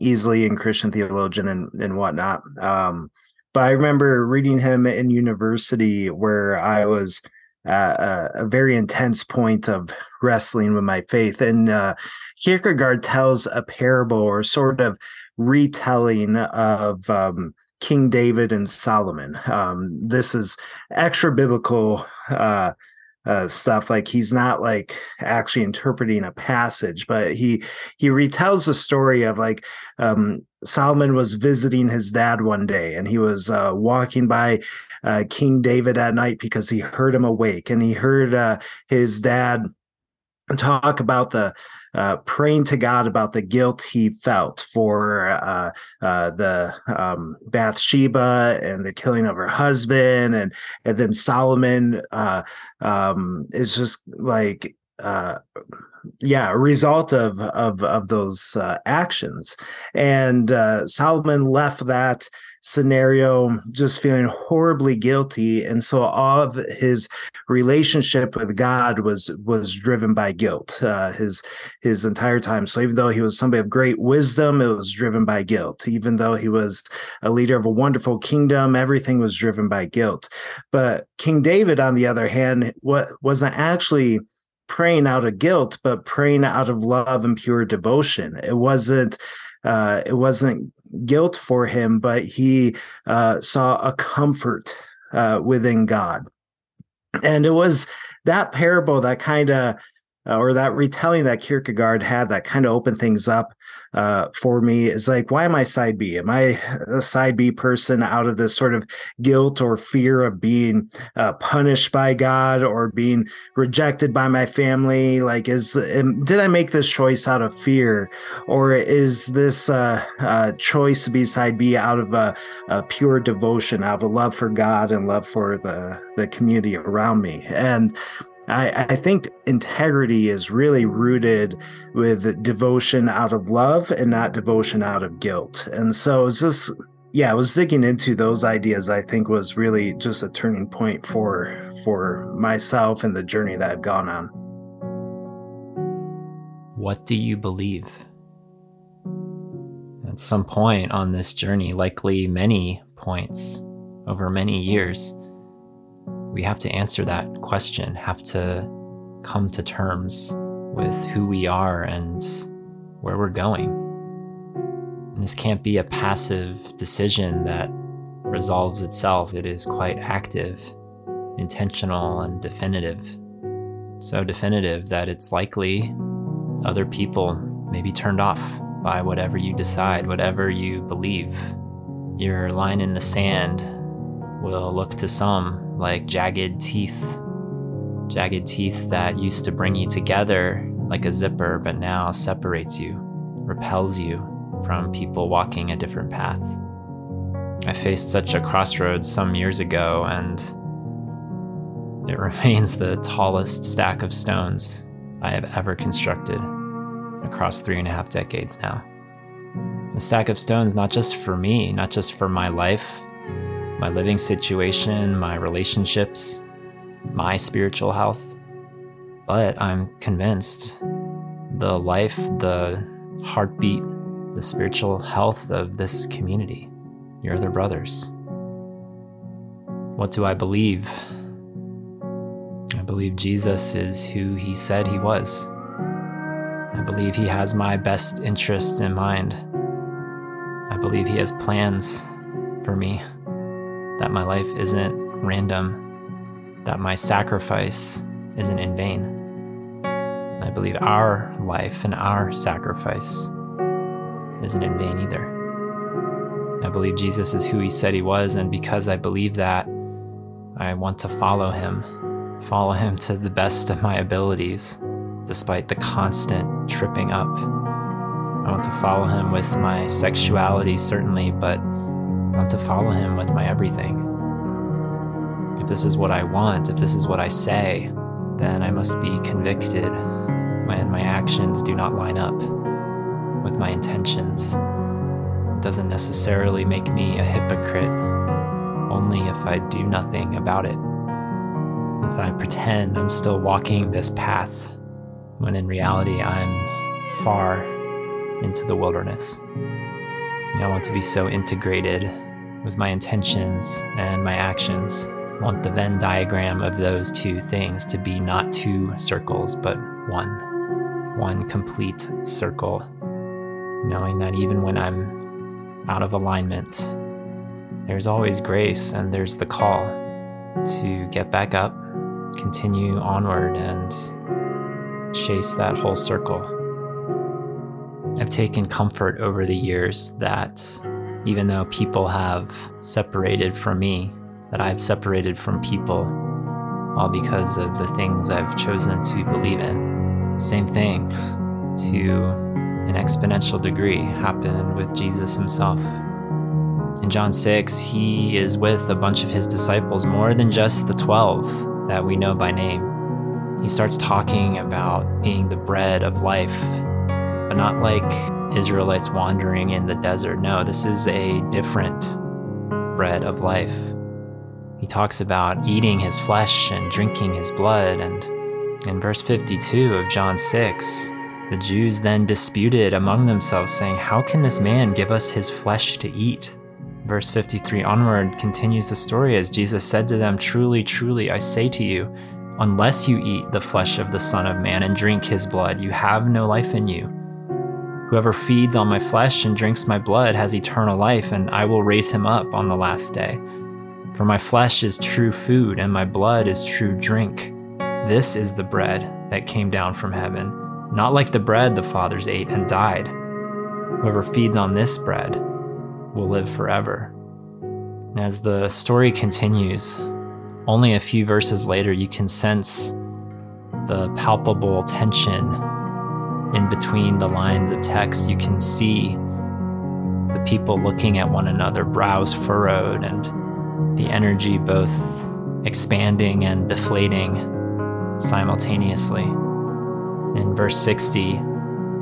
easily and Christian theologian and, and whatnot. Um, but I remember reading him in university where I was at a, a very intense point of wrestling with my faith. And uh, Kierkegaard tells a parable or sort of retelling of um, King David and Solomon. Um, this is extra biblical uh, uh, stuff. Like he's not like actually interpreting a passage, but he he retells the story of like um, Solomon was visiting his dad one day, and he was uh, walking by uh, King David at night because he heard him awake, and he heard uh, his dad talk about the uh, praying to God about the guilt he felt for uh, uh, the um, Bathsheba and the killing of her husband, and and then Solomon uh, um, is just like uh, yeah, a result of of of those uh, actions. And uh, Solomon left that scenario just feeling horribly guilty, and so all of his relationship with God was was driven by guilt. Uh, his his entire time. So even though he was somebody of great wisdom, it was driven by guilt. Even though he was a leader of a wonderful kingdom, everything was driven by guilt. But King David, on the other hand, what wasn't actually praying out of guilt, but praying out of love and pure devotion. It wasn't uh, it wasn't guilt for him, but he uh, saw a comfort uh, within God, and it was that parable that kind of uh, or that retelling that Kierkegaard had that kind of opened things up uh, for me is like, why am I side B? Am I a side B person out of this sort of guilt or fear of being uh, punished by God or being rejected by my family? Like, is am, did I make this choice out of fear, or is this uh, uh choice to be side B out of a, a pure devotion, out of a love for God and love for the the community around me? And I, I, think integrity is really rooted with devotion out of love and not devotion out of guilt. And so it's just, yeah, I was digging into those ideas. I think was really just a turning point for for myself and the journey that I've gone on. What do you believe? At some point on this journey, likely many points over many years, we have to answer that question, have to come to terms with who we are and where we're going. This can't be a passive decision that resolves itself. It is quite active, intentional, and definitive. So definitive that it's likely other people may be turned off by whatever you decide, whatever you believe. Your line in the sand will look to some like jagged teeth. Jagged teeth that used to bring you together like a zipper, but now separates you, repels you from people walking a different path. I faced such a crossroads some years ago, and it remains the tallest stack of stones I have ever constructed across three and a half decades now. A stack of stones, not just for me, not just for my life, my living situation, my relationships, my spiritual health. But I'm convinced the life, the heartbeat, the spiritual health of this community, your other brothers. What do I believe? I believe Jesus is who he said he was. I believe he has my best interests in mind. I believe he has plans for me that my life isn't random, that my sacrifice isn't in vain. I believe our life and our sacrifice isn't in vain either. I believe Jesus is who he said he was, and because I believe that, I want to follow him, follow him to the best of my abilities, despite the constant tripping up. I want to follow him with my sexuality, certainly, but want to follow him with my everything. If this is what I want, if this is what I say, then I must be convicted when my actions do not line up with my intentions. It doesn't necessarily make me a hypocrite, only if I do nothing about it. If I pretend I'm still walking this path, when in reality I'm far into the wilderness. I want to be so integrated with my intentions and my actions. I want the Venn diagram of those two things to be not two circles, but one. One complete circle. Knowing that even when I'm out of alignment, there's always grace and there's the call to get back up, continue onward, and chase that whole circle. I've taken comfort over the years that even though people have separated from me, that I've separated from people, all because of the things I've chosen to believe in, Same thing to an exponential degree happened with Jesus himself. In John 6, he is with a bunch of his disciples, more than just the 12 that we know by name. He starts talking about being the bread of life, but not like Israelites wandering in the desert. No, this is a different bread of life. He talks about eating his flesh and drinking his blood. And in verse 52 of John 6, the Jews then disputed among themselves, saying, How can this man give us his flesh to eat? Verse 53 onward continues the story as Jesus said to them, Truly, truly, I say to you, unless you eat the flesh of the Son of Man and drink his blood, you have no life in you. Whoever feeds on my flesh and drinks my blood has eternal life, and I will raise him up on the last day. For my flesh is true food, and my blood is true drink. This is the bread that came down from heaven, not like the bread the fathers ate and died. Whoever feeds on this bread will live forever. As the story continues, only a few verses later, you can sense the palpable tension in between the lines of text. You can see the people looking at one another, brows furrowed, and the energy both expanding and deflating simultaneously. In verse 60,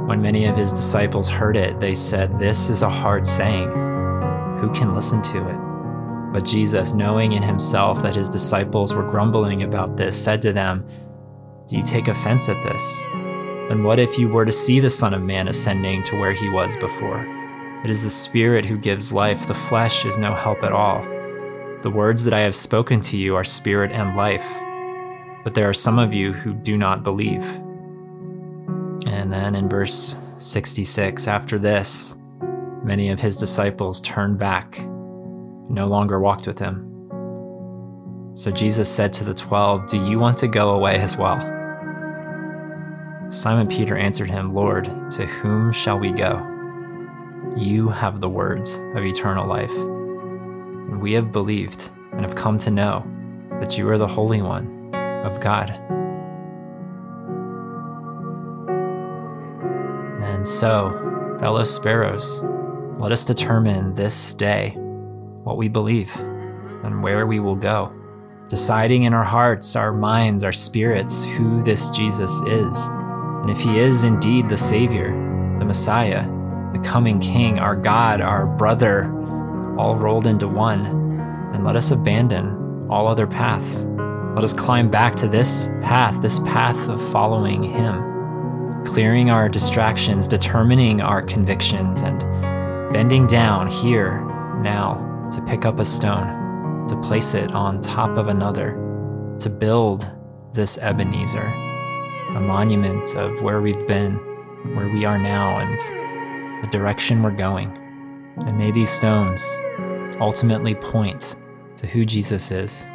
when many of his disciples heard it, they said, This is a hard saying. Who can listen to it? But Jesus, knowing in himself that his disciples were grumbling about this, said to them, Do you take offense at this? Then what if you were to see the Son of Man ascending to where he was before? It is the Spirit who gives life, the flesh is no help at all. The words that I have spoken to you are spirit and life, but there are some of you who do not believe. And then in verse 66, after this, many of his disciples turned back, no longer walked with him. So Jesus said to the twelve, Do you want to go away as well? Simon Peter answered him, Lord, to whom shall we go? You have the words of eternal life. And we have believed and have come to know that you are the Holy One of God. And so, fellow sparrows, let us determine this day what we believe and where we will go, deciding in our hearts, our minds, our spirits who this Jesus is. And if he is indeed the Savior, the Messiah, the coming King, our God, our brother, all rolled into one, then let us abandon all other paths. Let us climb back to this path, this path of following Him, clearing our distractions, determining our convictions, and bending down here now to pick up a stone, to place it on top of another, to build this Ebenezer, a monument of where we've been, where we are now, and the direction we're going. And may these stones ultimately point to who Jesus is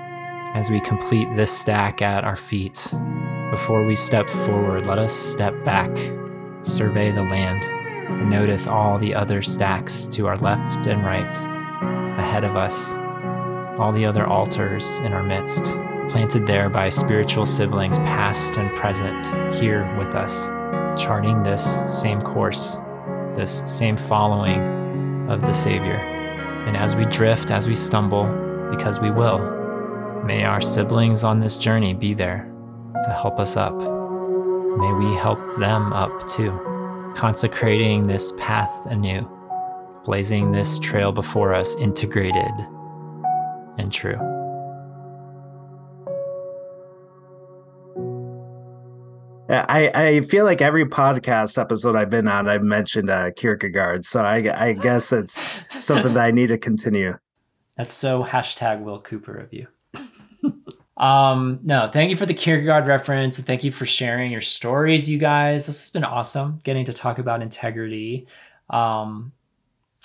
as we complete this stack at our feet. Before we step forward, let us step back, survey the land, and notice all the other stacks to our left and right, ahead of us, all the other altars in our midst, planted there by spiritual siblings, past and present, here with us, charting this same course, this same following of the Savior. And as we drift, as we stumble, because we will, may our siblings on this journey be there to help us up. May we help them up too, consecrating this path anew, blazing this trail before us, integrated and true. I, I feel like every podcast episode I've been on, I've mentioned uh, Kierkegaard. So I, I guess it's something that I need to continue. That's so hashtag Will Cooper of you. um, no, thank you for the Kierkegaard reference. And thank you for sharing your stories, you guys. This has been awesome getting to talk about integrity. Um,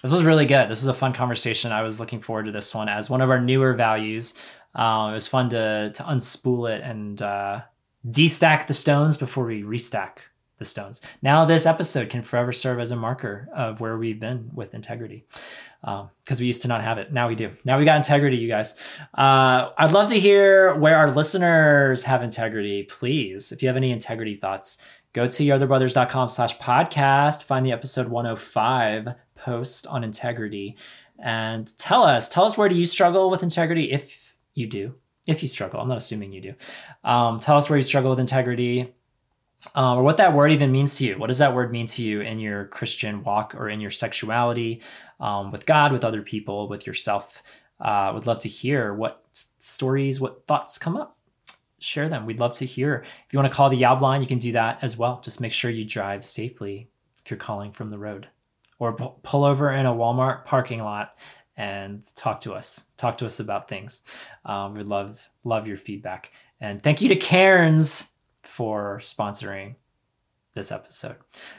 this was really good. This was a fun conversation. I was looking forward to this one as one of our newer values. Um, it was fun to to unspool it and uh, destack the stones before we restack the stones. Now, this episode can forever serve as a marker of where we've been with integrity because um, we used to not have it. Now we do. Now we got integrity, you guys. Uh, I'd love to hear where our listeners have integrity. Please, if you have any integrity thoughts, go to yourotherbrothers.com slash podcast, find the episode 105 post on integrity, and tell us, tell us where do you struggle with integrity if you do. If you struggle, I'm not assuming you do. Um, tell us where you struggle with integrity uh, or what that word even means to you. What does that word mean to you in your Christian walk or in your sexuality um, with God, with other people, with yourself? Uh, would love to hear what stories, what thoughts come up. Share them. We'd love to hear. If you want to call the Yob line, you can do that as well. Just make sure you drive safely if you're calling from the road, or pull over in a Walmart parking lot and talk to us. Talk to us about things. Um, we'd love love your feedback. And thank you to Cairns for sponsoring this episode.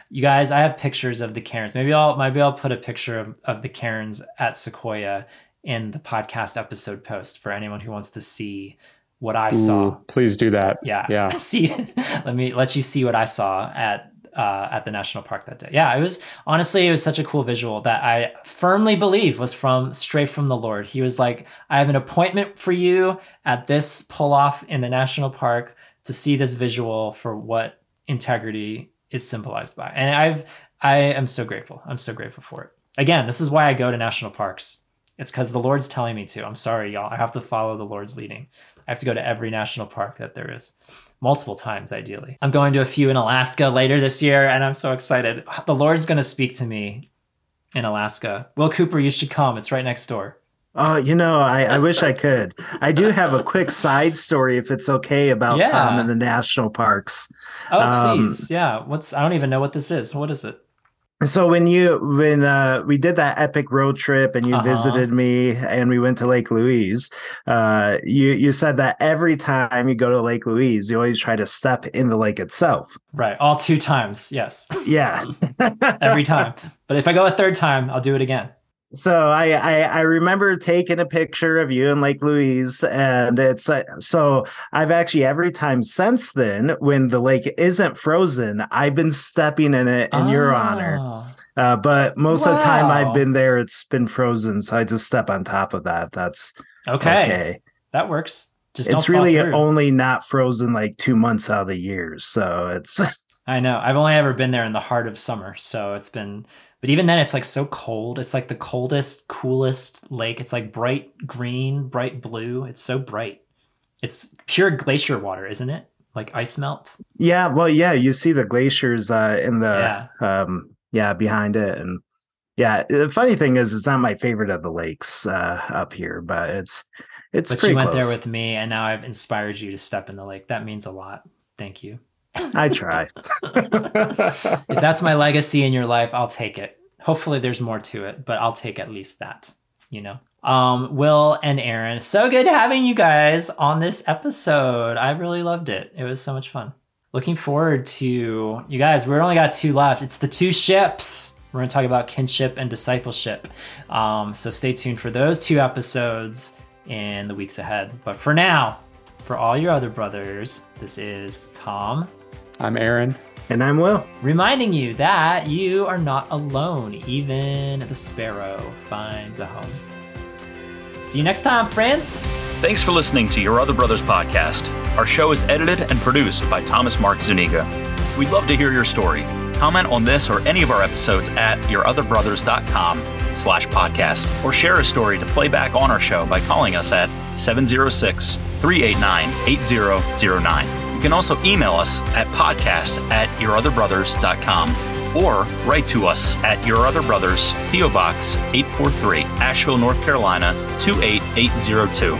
You guys, I have pictures of the Cairns. Maybe I'll maybe I'll put a picture of, of the Cairns at Sequoia in the podcast episode post for anyone who wants to see what I Ooh, saw. Please do that. Yeah. Yeah. see let me let you see what I saw at uh, at the national park that day. Yeah, it was honestly it was such a cool visual that I firmly believe was from straight from the Lord. He was like, "I have an appointment for you at this pull off in the national park to see this visual for what integrity is symbolized by. And I've I am so grateful. I'm so grateful for it. Again, this is why I go to national parks. It's because the Lord's telling me to. I'm sorry, y'all. I have to follow the Lord's leading. I have to go to every national park that there is, multiple times, ideally. I'm going to a few in Alaska later this year, and I'm so excited. The Lord's going to speak to me in Alaska. Will Cooper, you should come. It's right next door. Oh, you know, I, I wish I could. I do have a quick side story, if it's okay, about yeah. Tom and the national parks. Oh, um, please, yeah. What's I don't even know what this is. What is it? So when you when uh, we did that epic road trip and you uh-huh. visited me and we went to Lake Louise, uh, you you said that every time you go to Lake Louise, you always try to step in the lake itself. Right, all two times. Yes. Yeah. every time, but if I go a third time, I'll do it again so I, I, I remember taking a picture of you in Lake Louise, and it's uh, so I've actually every time since then when the lake isn't frozen, I've been stepping in it in oh. your honor. Ah. Uh, but most wow. of the time I've been there, it's been frozen, so I just step on top of that. That's okay. Okay, that works. Just it's really only not frozen like two months out of the year, so it's. I know. I've only ever been there in the heart of summer, so it's been but even then, it's like so cold. It's like the coldest, coolest lake. It's like bright green, bright blue. It's so bright. It's pure glacier water, isn't it? Like ice melt. Yeah. Well, yeah. You see the glaciers uh, in the yeah. um yeah behind it, and yeah. The funny thing is, it's not my favorite of the lakes uh, up here, but it's it's. But you went close. there with me, and now I've inspired you to step in the lake. That means a lot. Thank you. I try. if that's my legacy in your life, I'll take it. Hopefully there's more to it, but I'll take at least that, you know. Um, Will and Aaron, so good having you guys on this episode. I really loved it. It was so much fun. Looking forward to you guys. We're only got two left. It's the two ships. We're going to talk about kinship and discipleship. Um, so stay tuned for those two episodes in the weeks ahead. But for now, for all your other brothers, this is Tom I'm Aaron. And I'm Will. Reminding you that you are not alone. Even the sparrow finds a home. See you next time, friends. Thanks for listening to Your Other Brothers podcast. Our show is edited and produced by Thomas Mark Zuniga. We'd love to hear your story. Comment on this or any of our episodes at yourotherbrothers.com slash podcast or share a story to play back on our show by calling us at 706 389 8009. You can also email us at podcast at yourotherbrothers.com or write to us at Your Other Brothers, P.O. Box 843, Asheville, North Carolina 28802.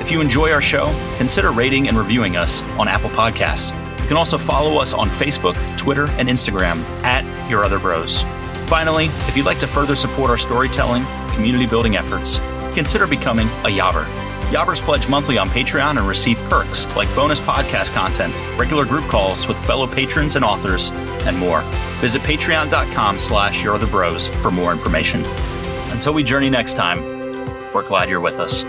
If you enjoy our show, consider rating and reviewing us on Apple Podcasts. You can also follow us on Facebook, Twitter, and Instagram at Your Other Bros. Finally, if you'd like to further support our storytelling, community building efforts, consider becoming a Yobber. Yobbers pledge monthly on Patreon and receive perks like bonus podcast content, regular group calls with fellow patrons and authors, and more. Visit patreon.com slash yourotherbros for more information. Until we journey next time, we're glad you're with us.